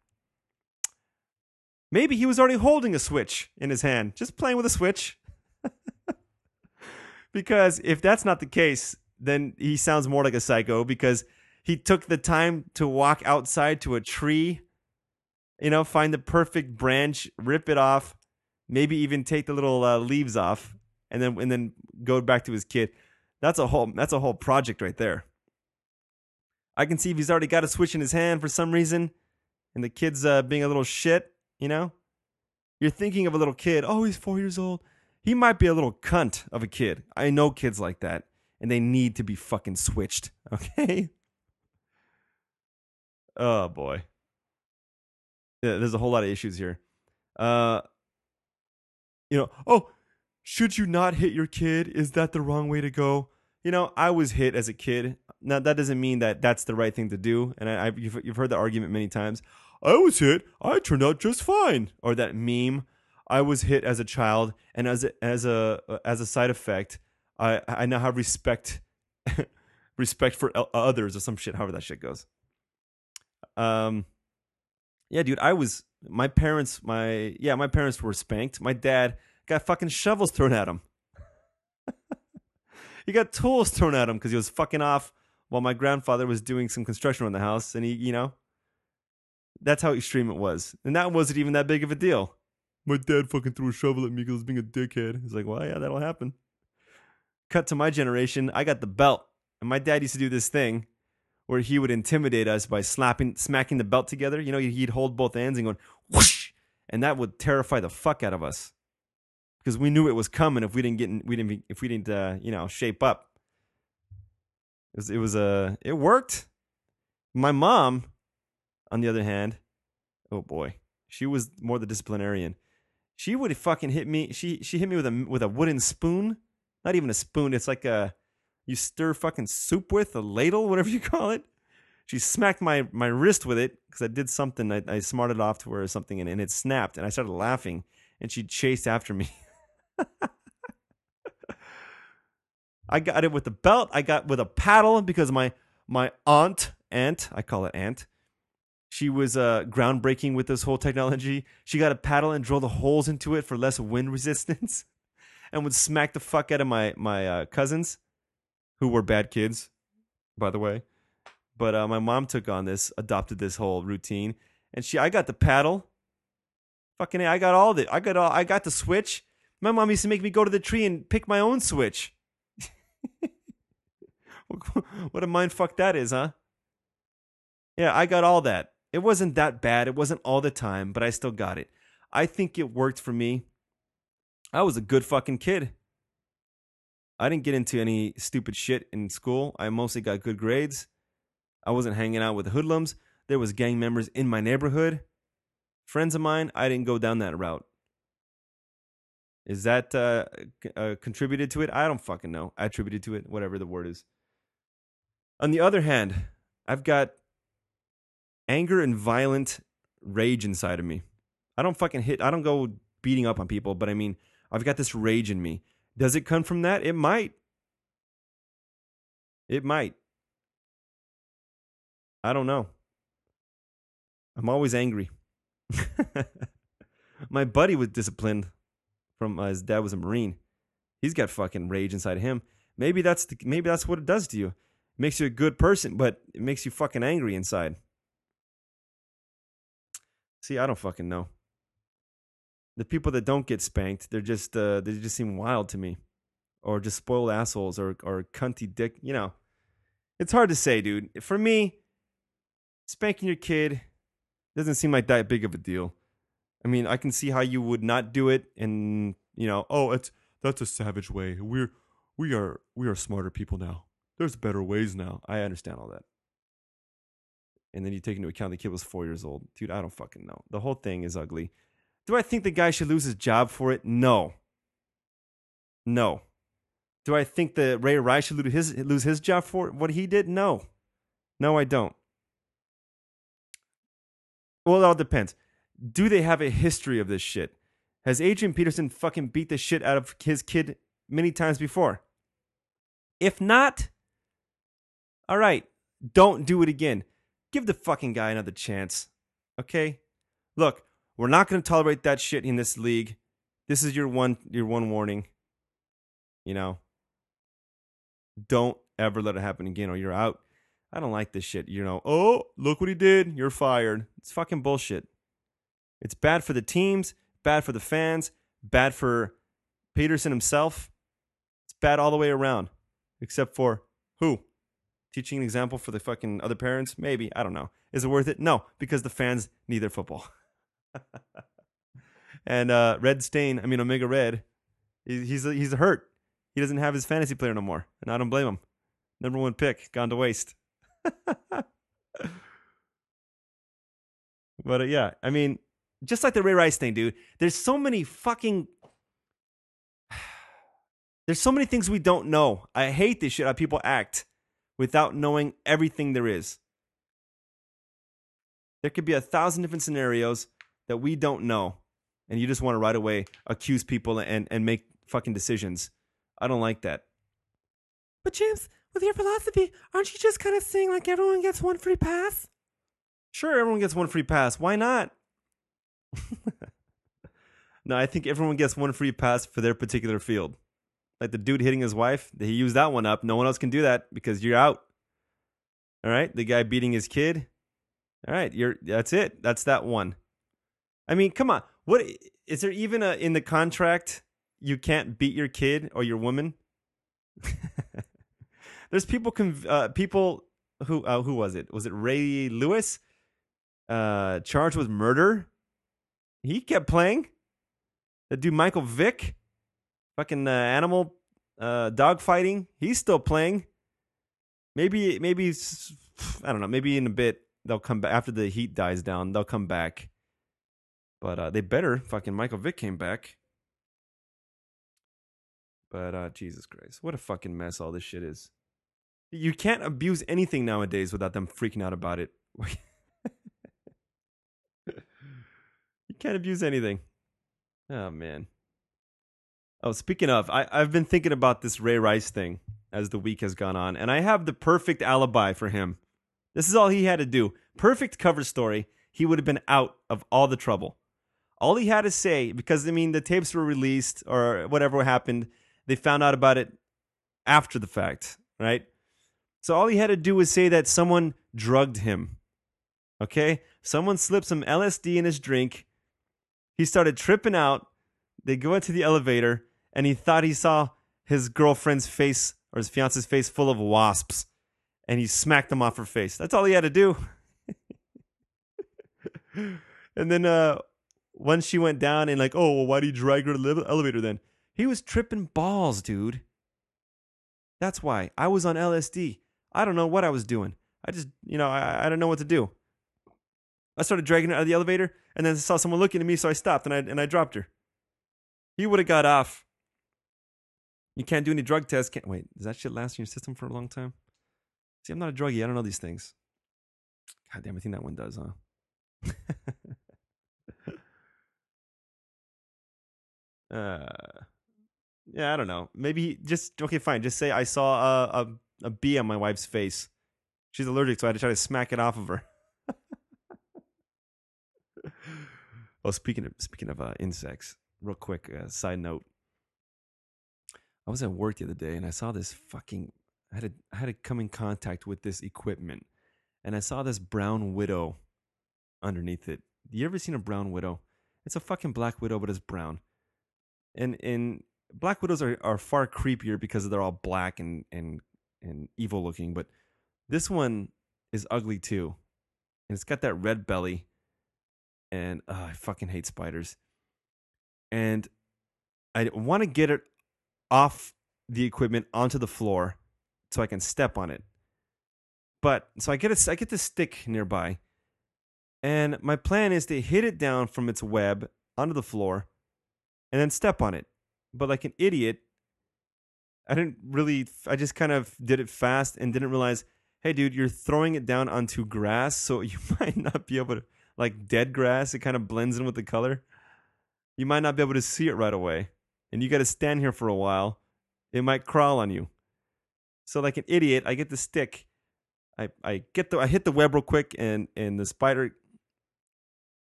Maybe he was already holding a switch in his hand, just playing with a switch. [laughs] because if that's not the case, then he sounds more like a psycho because he took the time to walk outside to a tree, you know, find the perfect branch, rip it off, maybe even take the little uh, leaves off, and then and then go back to his kid. That's a whole that's a whole project right there. I can see if he's already got a switch in his hand for some reason, and the kid's uh, being a little shit, you know. You're thinking of a little kid. Oh, he's four years old. He might be a little cunt of a kid. I know kids like that, and they need to be fucking switched. [laughs] Okay. Oh boy. Yeah, there's a whole lot of issues here. Uh, you know, oh, should you not hit your kid? Is that the wrong way to go? You know, I was hit as a kid. Now that doesn't mean that that's the right thing to do, and I, I've you've, you've heard the argument many times. I was hit. I turned out just fine. Or that meme. I was hit as a child, and as a, as a as a side effect, I I now have respect [laughs] respect for others or some shit. However that shit goes. Um, yeah, dude. I was my parents. My yeah, my parents were spanked. My dad got fucking shovels thrown at him. [laughs] he got tools thrown at him because he was fucking off while my grandfather was doing some construction on the house, and he, you know, that's how extreme it was. And that wasn't even that big of a deal. My dad fucking threw a shovel at me because I was being a dickhead. He's like, well, yeah, that'll happen. Cut to my generation, I got the belt. And my dad used to do this thing where he would intimidate us by slapping, smacking the belt together. You know, he'd hold both ends and going whoosh, and that would terrify the fuck out of us because we knew it was coming if we didn't get, in, we didn't, if we didn't, uh, you know, shape up. It was, it was, uh, it worked. My mom, on the other hand, oh boy, she was more the disciplinarian. She would fucking hit me. She she hit me with a with a wooden spoon. Not even a spoon. It's like a you stir fucking soup with a ladle, whatever [laughs] you call it. She smacked my my wrist with it because I did something. I, I smarted off to her or something, and, and it snapped. And I started laughing, and she chased after me. [laughs] I got it with the belt. I got with a paddle because my my aunt aunt I call it aunt she was uh, groundbreaking with this whole technology. She got a paddle and drilled the holes into it for less wind [laughs] resistance, and would smack the fuck out of my my uh, cousins, who were bad kids, by the way. But uh, my mom took on this, adopted this whole routine, and she I got the paddle. Fucking, I got all the I got all I got the switch. My mom used to make me go to the tree and pick my own switch. [laughs] what a mind fuck that is, huh? Yeah, I got all that. It wasn't that bad. It wasn't all the time, but I still got it. I think it worked for me. I was a good fucking kid. I didn't get into any stupid shit in school. I mostly got good grades. I wasn't hanging out with the hoodlums. There was gang members in my neighborhood. Friends of mine, I didn't go down that route. Is that uh, uh, contributed to it? I don't fucking know. I attributed to it, whatever the word is. On the other hand, I've got anger and violent rage inside of me. I don't fucking hit, I don't go beating up on people, but I mean, I've got this rage in me. Does it come from that? It might. It might. I don't know. I'm always angry. [laughs] My buddy was disciplined from uh, his dad was a Marine. He's got fucking rage inside of him. Maybe that's the, maybe that's what it does to you. It makes you a good person, but it makes you fucking angry inside. See, I don't fucking know. The people that don't get spanked, they're just uh, they just seem wild to me, or just spoiled assholes, or or cunty dick. You know, it's hard to say, dude. For me, spanking your kid doesn't seem like that big of a deal. I mean, I can see how you would not do it, and you know, oh, it's that's a savage way. We're we are we are smarter people now. There's better ways now. I understand all that. And then you take into account the kid was four years old. Dude, I don't fucking know. The whole thing is ugly. Do I think the guy should lose his job for it? No. No. Do I think that Ray Rice should lose his, lose his job for what he did? No. No, I don't. Well, it all depends. Do they have a history of this shit? Has Adrian Peterson fucking beat the shit out of his kid many times before? If not, all right, don't do it again. Give the fucking guy another chance. Okay? Look, we're not going to tolerate that shit in this league. This is your one your one warning. You know. Don't ever let it happen again or you're out. I don't like this shit. You know, oh, look what he did. You're fired. It's fucking bullshit. It's bad for the teams, bad for the fans, bad for Peterson himself. It's bad all the way around. Except for who? Teaching an example for the fucking other parents? Maybe. I don't know. Is it worth it? No, because the fans need their football. [laughs] and uh, Red Stain, I mean Omega Red, he's he's hurt. He doesn't have his fantasy player no more, and I don't blame him. Number one pick gone to waste. [laughs] but uh, yeah, I mean, just like the Ray Rice thing, dude. There's so many fucking. [sighs] There's so many things we don't know. I hate this shit how people act without knowing everything there is. There could be a thousand different scenarios that we don't know, and you just want to right away accuse people and, and make fucking decisions. I don't like that. But James, with your philosophy, aren't you just kind of saying like everyone gets one free pass? Sure, everyone gets one free pass. Why not? [laughs] no, I think everyone gets one free pass for their particular field. Like the dude hitting his wife, he used that one up. No one else can do that because you're out. All right, the guy beating his kid. All right, you're that's it. That's that one. I mean, come on. What is there even a in the contract you can't beat your kid or your woman? [laughs] There's people conv- uh, people who uh, who was it? Was it Ray Lewis? Uh, charged with murder. He kept playing. The dude Michael Vick, fucking uh, animal uh, dog fighting. He's still playing. Maybe maybe I don't know. Maybe in a bit they'll come back after the heat dies down. They'll come back. But uh, they better. Fucking Michael Vick came back. But uh, Jesus Christ, what a fucking mess all this shit is. You can't abuse anything nowadays without them freaking out about it. [laughs] you can't abuse anything. Oh man. Oh, speaking of, I, I've been thinking about this Ray Rice thing as the week has gone on, and I have the perfect alibi for him. This is all he had to do. Perfect cover story. He would have been out of all the trouble. All he had to say, because I mean, the tapes were released or whatever happened, they found out about it after the fact, right? So all he had to do was say that someone drugged him. Okay? Someone slipped some LSD in his drink. He started tripping out. They go into the elevator, and he thought he saw his girlfriend's face or his fiance's face full of wasps, and he smacked them off her face. That's all he had to do. [laughs] and then uh, once she went down and like, oh, well, why do you drag her to the elevator then? He was tripping balls, dude. That's why I was on LSD. I don't know what I was doing. I just, you know, I, I don't know what to do. I started dragging her out of the elevator, and then I saw someone looking at me, so I stopped and I and I dropped her. He would have got off. You can't do any drug tests. Can't wait. Does that shit last in your system for a long time? See, I'm not a druggie. I don't know these things. God damn, I think that one does, huh? [laughs] uh, yeah, I don't know. Maybe just okay, fine. Just say I saw a, a, a bee on my wife's face. She's allergic, so I had to try to smack it off of her. [laughs] well, speaking of speaking of uh, insects, real quick uh, side note. I was at work the other day and I saw this fucking. I had to, I had to come in contact with this equipment, and I saw this brown widow underneath it. You ever seen a brown widow? It's a fucking black widow, but it's brown. And and black widows are, are far creepier because they're all black and and and evil looking. But this one is ugly too, and it's got that red belly. And uh, I fucking hate spiders. And I want to get it off the equipment onto the floor so I can step on it. But so I get a, I get this stick nearby, and my plan is to hit it down from its web onto the floor, and then step on it. But like an idiot, I didn't really. I just kind of did it fast and didn't realize. Hey, dude, you're throwing it down onto grass, so [laughs] you might not be able to like dead grass. It kind of blends in with the color. You might not be able to see it right away, and you got to stand here for a while. It might crawl on you. So like an idiot, I get the stick. I, I get the I hit the web real quick and and the spider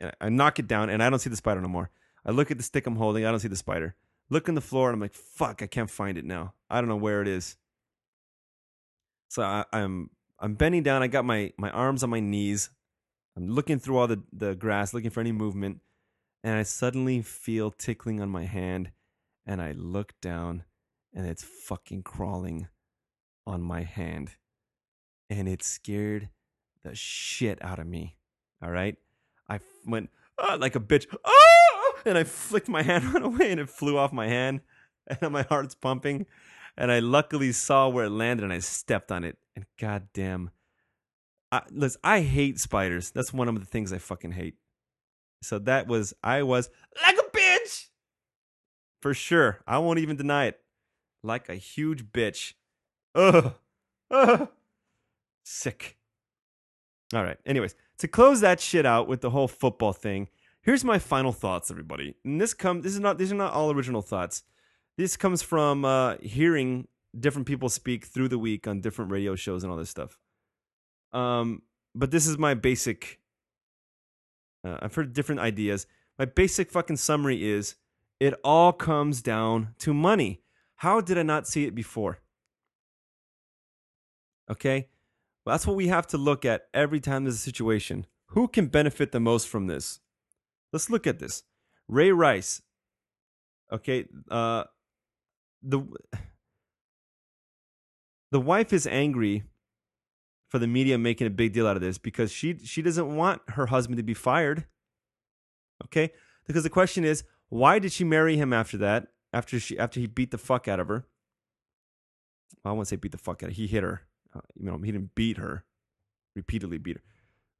and I knock it down and I don't see the spider no more. I look at the stick I'm holding, I don't see the spider. Look in the floor and I'm like, fuck, I can't find it now. I don't know where it is. So I, I'm I'm bending down, I got my, my arms on my knees. I'm looking through all the, the grass, looking for any movement, and I suddenly feel tickling on my hand, and I look down and it's fucking crawling on my hand. And it scared the shit out of me. All right. I went "Ah," like a bitch. "Ah!" And I flicked my [laughs] hand right away and it flew off my hand. [laughs] And my heart's pumping. And I luckily saw where it landed and I stepped on it. And goddamn. I, listen, I hate spiders. That's one of the things I fucking hate. So that was, I was like. For sure. I won't even deny it. Like a huge bitch. Ugh. Ugh. Sick. All right. Anyways, to close that shit out with the whole football thing, here's my final thoughts, everybody. And this come this is not these are not all original thoughts. This comes from uh, hearing different people speak through the week on different radio shows and all this stuff. Um, but this is my basic. Uh, I've heard different ideas. My basic fucking summary is: it all comes down to money. How did I not see it before? Okay, well, that's what we have to look at every time there's a situation. Who can benefit the most from this? Let's look at this. Ray Rice. Okay, uh, the the wife is angry for the media making a big deal out of this because she she doesn't want her husband to be fired. Okay, because the question is, why did she marry him after that? After she after he beat the fuck out of her. Well, I won't say beat the fuck out. of her. He hit her. Uh, you know, he didn't beat her, repeatedly beat her.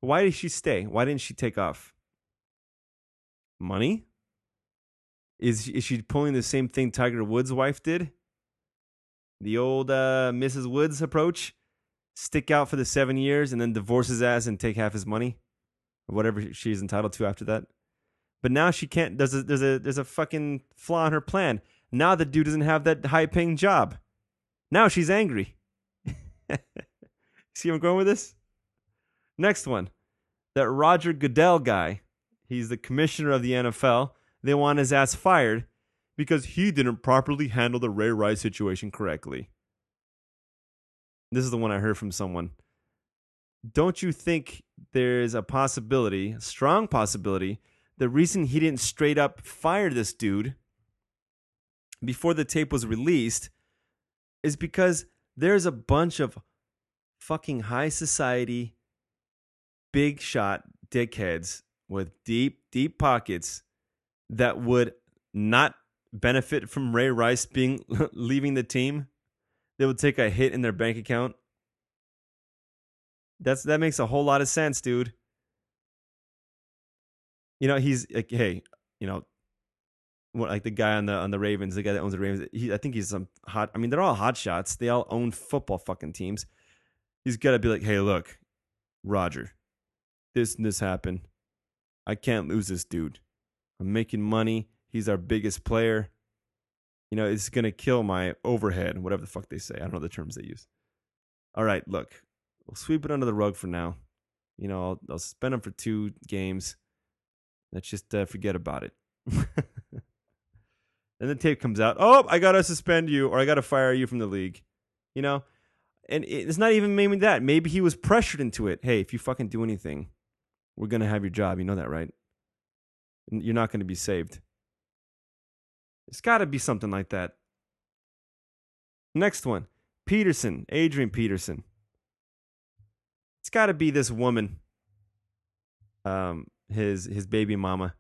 Why did she stay? Why didn't she take off? Money? Is is she pulling the same thing Tiger Woods' wife did? The old uh, Mrs. Woods approach: stick out for the seven years and then divorce his ass and take half his money, or whatever she's entitled to after that. But now she can't. There's a there's a there's a fucking flaw in her plan. Now the dude doesn't have that high paying job. Now she's angry. [laughs] See where I'm going with this? Next one. That Roger Goodell guy. He's the commissioner of the NFL. They want his ass fired because he didn't properly handle the Ray Rice situation correctly. This is the one I heard from someone. Don't you think there's a possibility, strong possibility, the reason he didn't straight up fire this dude before the tape was released is because there's a bunch of fucking high society, big shot dickheads with deep, deep pockets that would not benefit from Ray Rice being [laughs] leaving the team. They would take a hit in their bank account. That's that makes a whole lot of sense, dude. You know, he's like, hey, you know, what like the guy on the on the Ravens, the guy that owns the Ravens. He, I think he's some hot. I mean, they're all hot shots. They all own football fucking teams. He's got to be like, hey, look, Roger, this and this happened. I can't lose this dude. I'm making money. He's our biggest player. You know, it's gonna kill my overhead, and whatever the fuck they say. I don't know the terms they use. All right, look, we'll sweep it under the rug for now. You know, I'll, I'll spend him for two games. Let's just uh, forget about it. [laughs] and the tape comes out. Oh, I gotta suspend you or I gotta fire you from the league. You know, and it's not even maybe that. Maybe he was pressured into it. Hey, if you fucking do anything, we're gonna have your job. You know that, right? You're not gonna be saved. It's got to be something like that. Next one, Peterson, Adrian Peterson. It's got to be this woman, um, his his baby mama,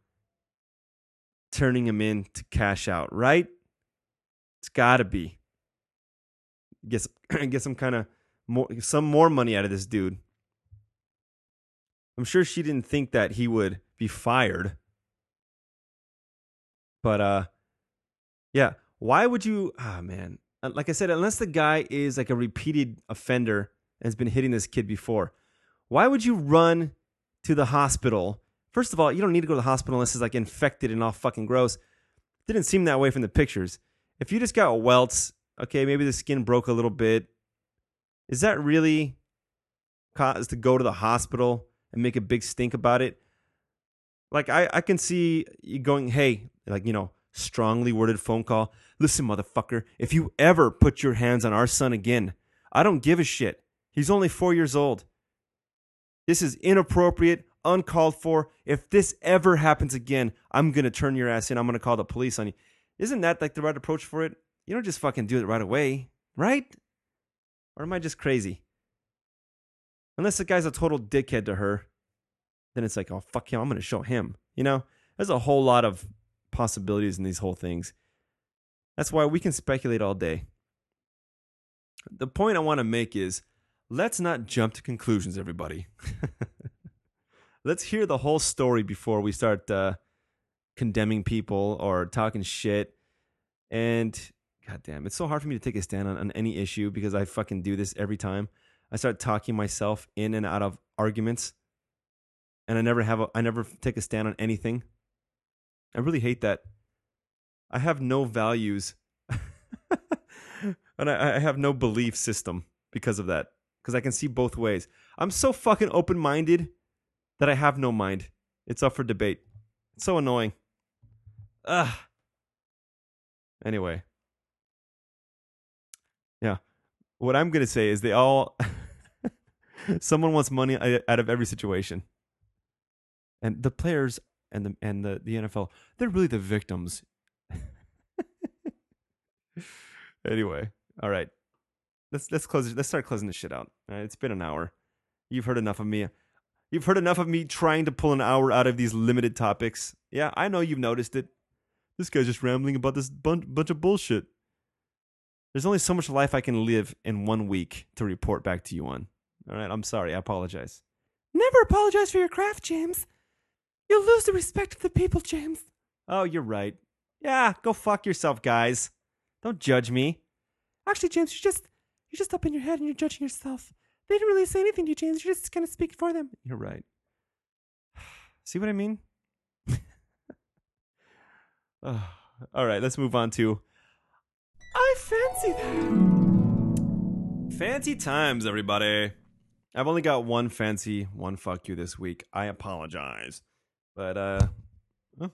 turning him in to cash out, right? It's got to be. Get some, [clears throat] get some kind of more some more money out of this dude. I'm sure she didn't think that he would be fired. But uh yeah, why would you ah oh man. Uh, like I said, unless the guy is like a repeated offender and has been hitting this kid before, why would you run to the hospital? First of all, you don't need to go to the hospital unless it's like infected and all fucking gross. Didn't seem that way from the pictures. If you just got welts, okay, maybe the skin broke a little bit. Is that really cause to go to the hospital and make a big stink about it? Like I, I can see you going, hey, like you know, strongly worded phone call. Listen, motherfucker, if you ever put your hands on our son again, I don't give a shit. He's only four years old. This is inappropriate, uncalled for. If this ever happens again, I'm going to turn your ass in. I'm going to call the police on you. Isn't that like the right approach for it? You don't just fucking do it right away, right? Or am I just crazy? Unless the guy's a total dickhead to her, then it's like, oh, fuck him. I'm going to show him. You know, there's a whole lot of possibilities in these whole things. That's why we can speculate all day. The point I want to make is let's not jump to conclusions, everybody. [laughs] let's hear the whole story before we start uh, condemning people or talking shit. And goddamn, it's so hard for me to take a stand on, on any issue because I fucking do this every time. I start talking myself in and out of arguments, and I never have a, I never take a stand on anything. I really hate that. I have no values, [laughs] and I, I have no belief system because of that. Because I can see both ways. I'm so fucking open minded that I have no mind. It's up for debate. It's so annoying. Ugh. Anyway. Yeah. What I'm going to say is they all. [laughs] someone wants money uh, out of every situation. And the players and the and the, the NFL, they're really the victims. [laughs] anyway, all right. Let's let's close let's start closing this shit out. It's been an hour. You've heard enough of me. You've heard enough of me trying to pull an hour out of these limited topics. Yeah, I know you've noticed it. This guy's just rambling about this bunch, bunch of bullshit. There's only so much life I can live in one week to report back to you on. All right, I'm sorry. I apologize. Never apologize for your craft, James. You'll lose the respect of the people, James. Oh, you're right. Yeah, go fuck yourself, guys. Don't judge me. Actually, James, you're just you're just up in your head and you're judging yourself. They didn't really say anything to you, James. You're just kind of speaking for them. You're right. [sighs] See what I mean? [sighs] [sighs] all right, let's move on to I fancy that. Fancy times, everybody. I've only got one fancy, one fuck you this week. I apologize. But uh oh,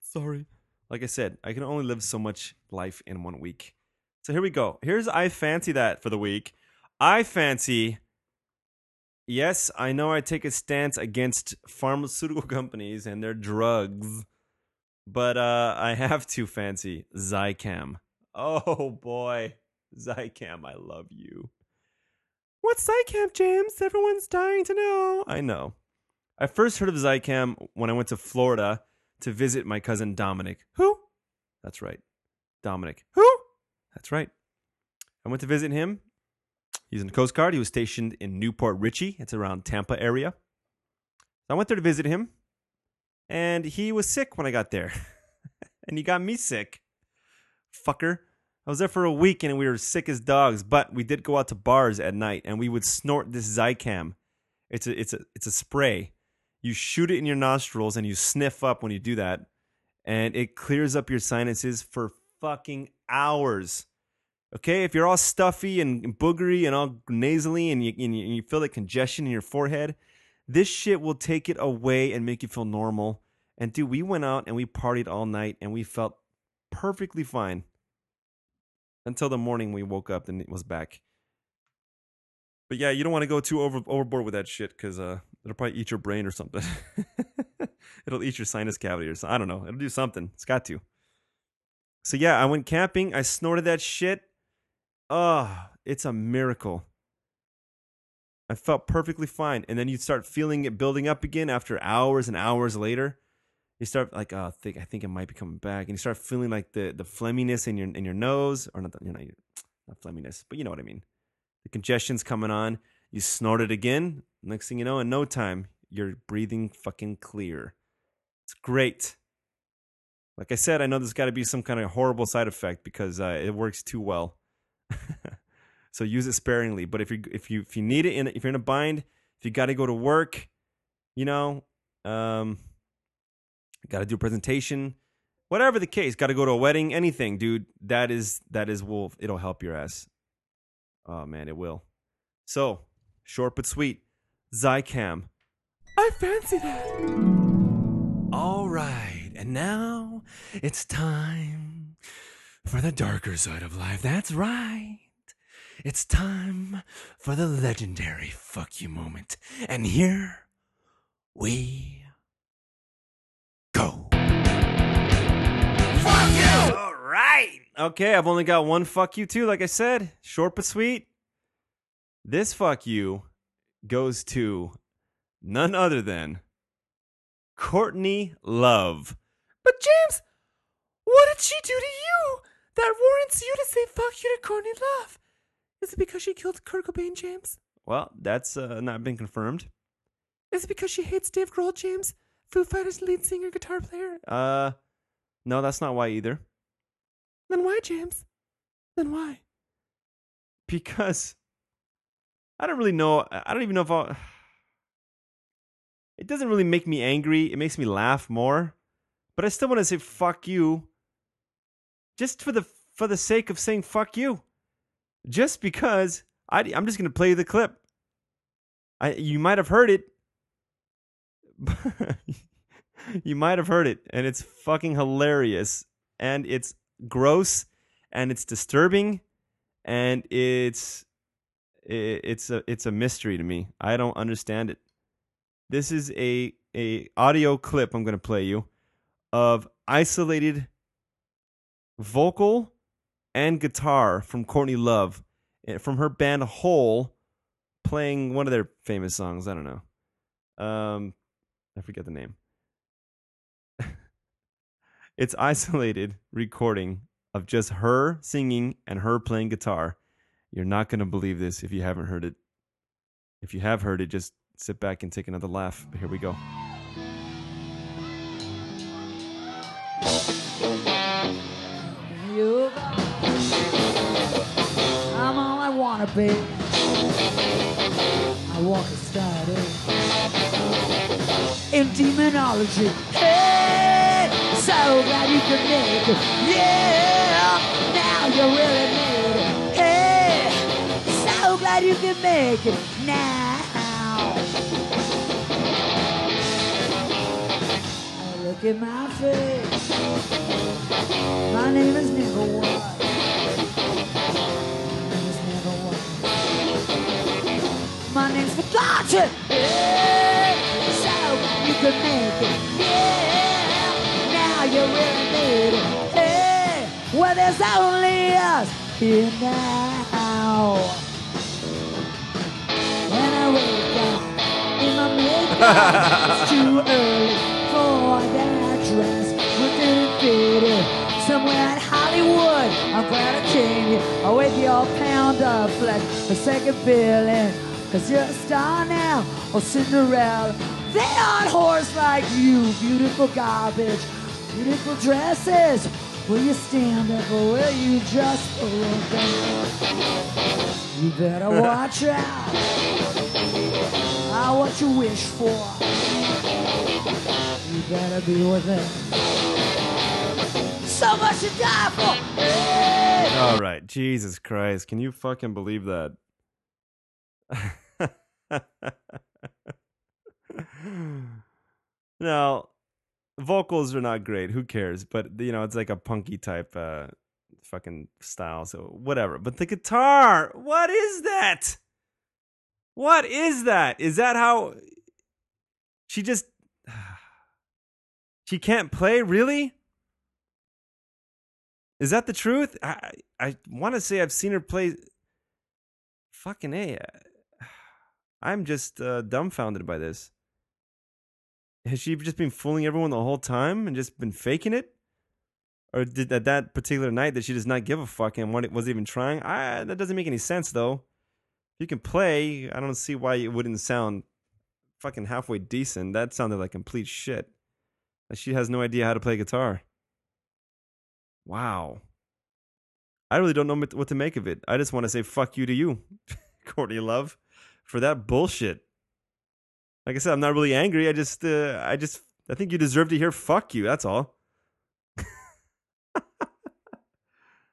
sorry. Like I said, I can only live so much life in one week. So here we go. Here's I fancy that for the week. I fancy Yes, I know I take a stance against pharmaceutical [laughs] companies and their drugs, but uh I have to fancy Zycam. Oh boy, Zycam, I love you. What's Zycam, James? Everyone's dying to know. I know. I first heard of Zycam when I went to Florida to visit my cousin Dominic. Who? That's right. Dominic. Who? That's right. I went to visit him. He's in the Coast Guard. He was stationed in New Port Richey. It's around Tampa area. So I went there to visit him. And he was sick when I got there. [laughs] and he got me sick. Fucker. I was there for a week and we were sick as dogs, but we did go out to bars at night and we would snort this Zicam. It's a it's a it's a spray you shoot it in your nostrils and you sniff up when you do that, and it clears up your sinuses for fucking hours. Okay, if you're all stuffy and boogery and all nasally and you, and you, feel that congestion in your forehead, this shit will take it away and make you feel normal. And dude, we went out and we partied all night and we felt perfectly fine until the morning we woke up and it was back. But yeah, you don't want to go too over overboard with that shit because uh, it'll probably eat your brain or something. [laughs] it'll eat your sinus cavity or something. I don't know. It'll do something. It's got to. So yeah, I went camping. I snorted that shit. Oh, it's a miracle. I felt perfectly fine. And then you start feeling it building up again after hours and hours later. You start like, oh, I think I think it might be coming back, and you start feeling like the the phlegminess in your in your nose, or not, the, you know, not phlegminess, but you know what I mean. The congestion's coming on. You snort it again. Next thing you know, in no time, you're breathing fucking clear. It's great. Like I said, I know there's got to be some kind of horrible side effect because uh, it works too well. [laughs] so use it sparingly. But if you if you if you need it, in, if you're in a bind, if you got to go to work, you know, um, got to do a presentation, whatever the case, got to go to a wedding, anything, dude. That is that is will it'll help your ass. Oh man, it will. So short but sweet, Zycam. I fancy that. All right, and now it's time for the darker side of life. That's right. It's time for the legendary fuck you moment. And here we go. Fuck you! All right. Okay, I've only got one fuck you too, like I said. Short but sweet. This fuck you goes to none other than Courtney Love. But James, what did she do to you that warrants you to say fuck you to Courtney Love? Is it because she killed Kurt Cobain, James? Well, that's uh, not been confirmed. Is it because she hates Dave Grohl, James? Foo Fighters lead singer, guitar player? Uh, no, that's not why either. Then why, James? Then why? Because I don't really know. I don't even know if I'll. [sighs] It doesn't really make me angry. It makes me laugh more. But I still want to say fuck you. Just for the for the sake of saying fuck you. Just because I I'm just gonna play you the clip. I you might have heard it. [laughs] you might have heard it, and it's fucking hilarious, and it's gross, and it's disturbing, and it's it's a it's a mystery to me. I don't understand it. This is a a audio clip I'm going to play you of isolated vocal and guitar from Courtney Love eh, from her band Hole playing one of their famous songs. I don't know. Um, I forget the name. [laughs] it's isolated recording of just her singing and her playing guitar. You're not going to believe this if you haven't heard it. If you have heard it, just sit back and take another laugh. But here we go. Wanna be. I want to study in demonology. Hey, so glad you could make it. Yeah, now you really made it. Hey, so glad you can make it now. Look at my face. My name is Never One. My name's Forgotten. Yeah, so you could make it. Yeah, now you really made it. Hey, well, there's only us here now. When I wake up in my makeup, it's too early for that dress. We're faded somewhere in Hollywood. I'm glad I came here. I weigh your pound of flesh, a second feeling. Cause you're a star now, or Cinderella. They aren't whores like you, beautiful garbage, beautiful dresses. Will you stand up or will you just look? You better watch out. Ah, what you wish for. You better be with it. So much to die for. Hey! All right, Jesus Christ, can you fucking believe that? [laughs] [laughs] now, vocals are not great. Who cares? But you know, it's like a punky type uh fucking style, so whatever. But the guitar, what is that? What is that? Is that how she just [sighs] she can't play really? Is that the truth? I I want to say I've seen her play fucking A. I'm just uh, dumbfounded by this. Has she just been fooling everyone the whole time and just been faking it? Or did at that particular night that she does not give a fuck and what it wasn't even trying? I, that doesn't make any sense though. If you can play, I don't see why it wouldn't sound fucking halfway decent. That sounded like complete shit. She has no idea how to play guitar. Wow. I really don't know what to make of it. I just want to say fuck you to you, [laughs] Courtney Love, for that bullshit. Like I said, I'm not really angry. I just, uh, I just, I think you deserve to hear "fuck you." That's all. [laughs]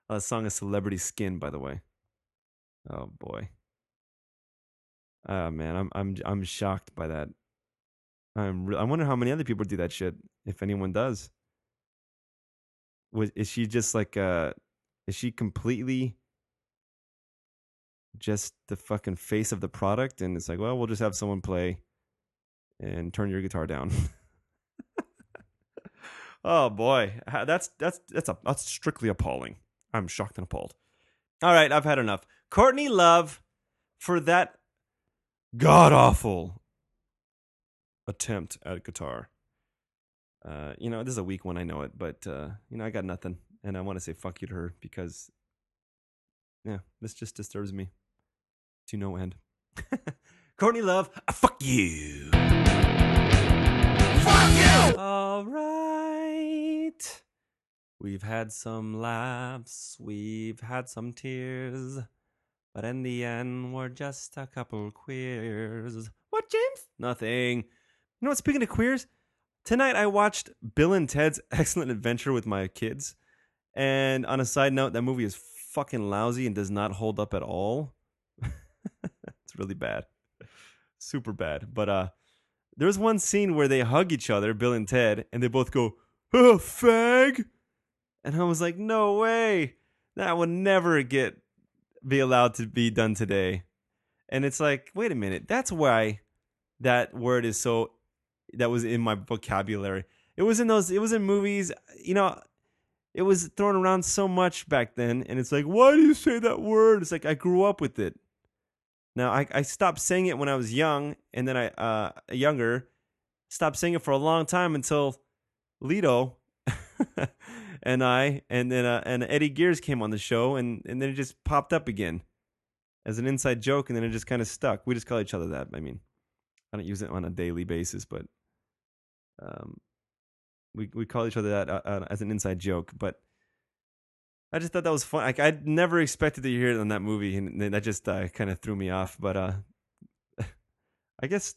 A song is "Celebrity Skin," by the way. Oh boy. Oh man, I'm I'm I'm shocked by that. I'm re- I wonder how many other people do that shit, if anyone does. Was is she just like uh, is she completely just the fucking face of the product, and it's like, well, we'll just have someone play and turn your guitar down. [laughs] oh boy, that's that's that's a that's strictly appalling. I'm shocked and appalled. All right, I've had enough. Courtney Love for that god awful attempt at guitar. Uh, you know, this is a weak one, I know it, but uh, you know, I got nothing, and I want to say fuck you to her because, yeah, this just disturbs me to no end. [laughs] Courtney Love, uh, fuck you. Fuck you! All right. We've had some laughs, we've had some tears, but in the end, we're just a couple queers. What, James? Nothing. You know what? Speaking of queers, tonight I watched Bill and Ted's [laughs] Excellent Adventure with my kids. And on a side note, that movie is fucking lousy and does not hold up at all. Really bad. Super bad. But uh there's one scene where they hug each other, Bill and Ted, and they both go, "Oh, fag." And I was like, "No way. That would never get be allowed to be done today." And it's like, "Wait a minute. That's why that word is so that was in my vocabulary. It was in those it was in movies, you know, it was thrown around so much back then and it's like, "Why do you say that word?" It's like I grew up with it. Now I, I stopped saying it when I was young, and then I uh younger stopped saying it for a long time until Lito [laughs] and I and then uh, and Eddie Gears came on the show, and and then it just popped up again as an inside joke, and then it just kind of stuck. We just call each other that. I mean, I don't use it on a daily basis, but um, we we call each other that uh, uh, as an inside joke, but. I just thought that was fun. Like I never expected to hear it on that movie, and that just uh, kind of threw me off. But uh, [laughs] I guess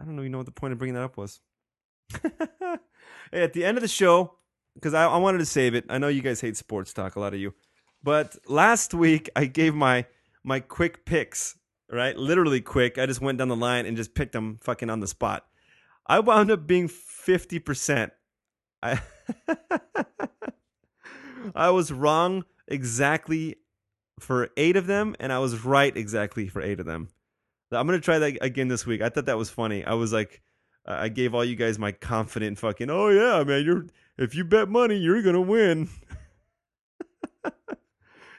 I don't know. You know what the point of bringing that up was? [laughs] hey, at the end of the show, because I, I wanted to save it. I know you guys hate sports talk, a lot of you, but last week I gave my my quick picks. Right, literally quick. I just went down the line and just picked them fucking on the spot. I wound up being fifty percent. I. [laughs] I was wrong exactly for eight of them, and I was right exactly for eight of them. I'm gonna try that again this week. I thought that was funny. I was like, I gave all you guys my confident fucking. Oh yeah, man, you're if you bet money, you're gonna win. [laughs]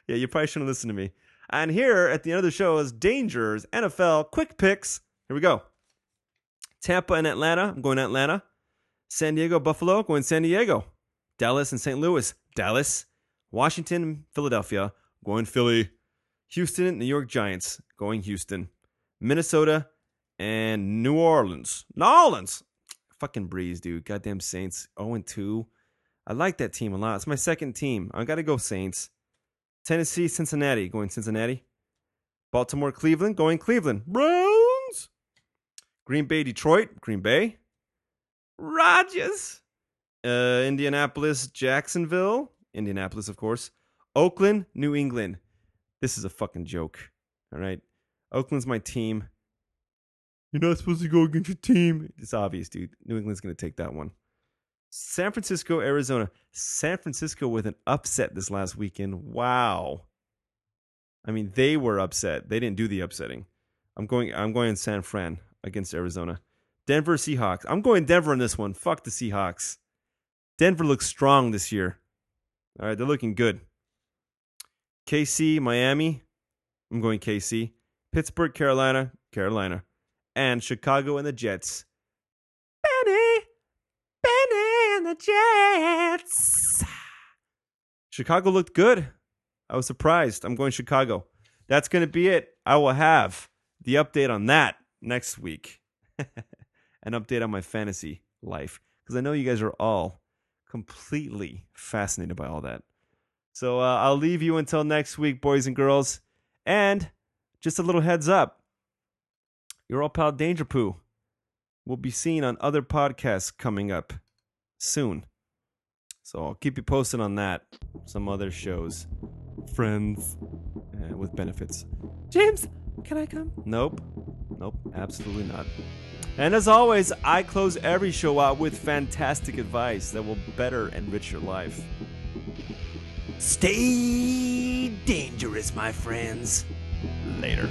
yeah, you probably shouldn't listen to me. And here at the end of the show is Dangers NFL quick picks. Here we go. Tampa and Atlanta. I'm going Atlanta. San Diego, Buffalo. Going San Diego. Dallas and St. Louis. Dallas, Washington, Philadelphia, going Philly, Houston, New York Giants, going Houston, Minnesota, and New Orleans. New Orleans! Fucking Brees, dude. Goddamn Saints. 0 2. I like that team a lot. It's my second team. I got to go Saints. Tennessee, Cincinnati, going Cincinnati. Baltimore, Cleveland, going Cleveland. Browns! Green Bay, Detroit, Green Bay. Rodgers, uh, Indianapolis, Jacksonville, Indianapolis, of course. Oakland, New England. This is a fucking joke. All right. Oakland's my team. You're not supposed to go against your team. It's obvious, dude. New England's going to take that one. San Francisco, Arizona. San Francisco with an upset this last weekend. Wow. I mean, they were upset. They didn't do the upsetting. I'm going. I'm going San Fran against Arizona. Denver Seahawks. I'm going Denver in this one. Fuck the Seahawks. Denver looks strong this year. All right, they're looking good. KC, Miami. I'm going KC. Pittsburgh, Carolina, Carolina, and Chicago and the Jets. Benny, Benny and the Jets. Chicago looked good. I was surprised. I'm going Chicago. That's going to be it. I will have the update on that next week. [laughs] An update on my fantasy life because I know you guys are all completely fascinated by all that. So uh, I'll leave you until next week, boys and girls. And just a little heads up your old pal Danger Poo will be seen on other podcasts coming up soon. So I'll keep you posted on that. Some other shows. Friends uh, with benefits. James, can I come? Nope. Nope. Absolutely not. And as always, I close every show out with fantastic advice that will better enrich your life. Stay dangerous, my friends. Later.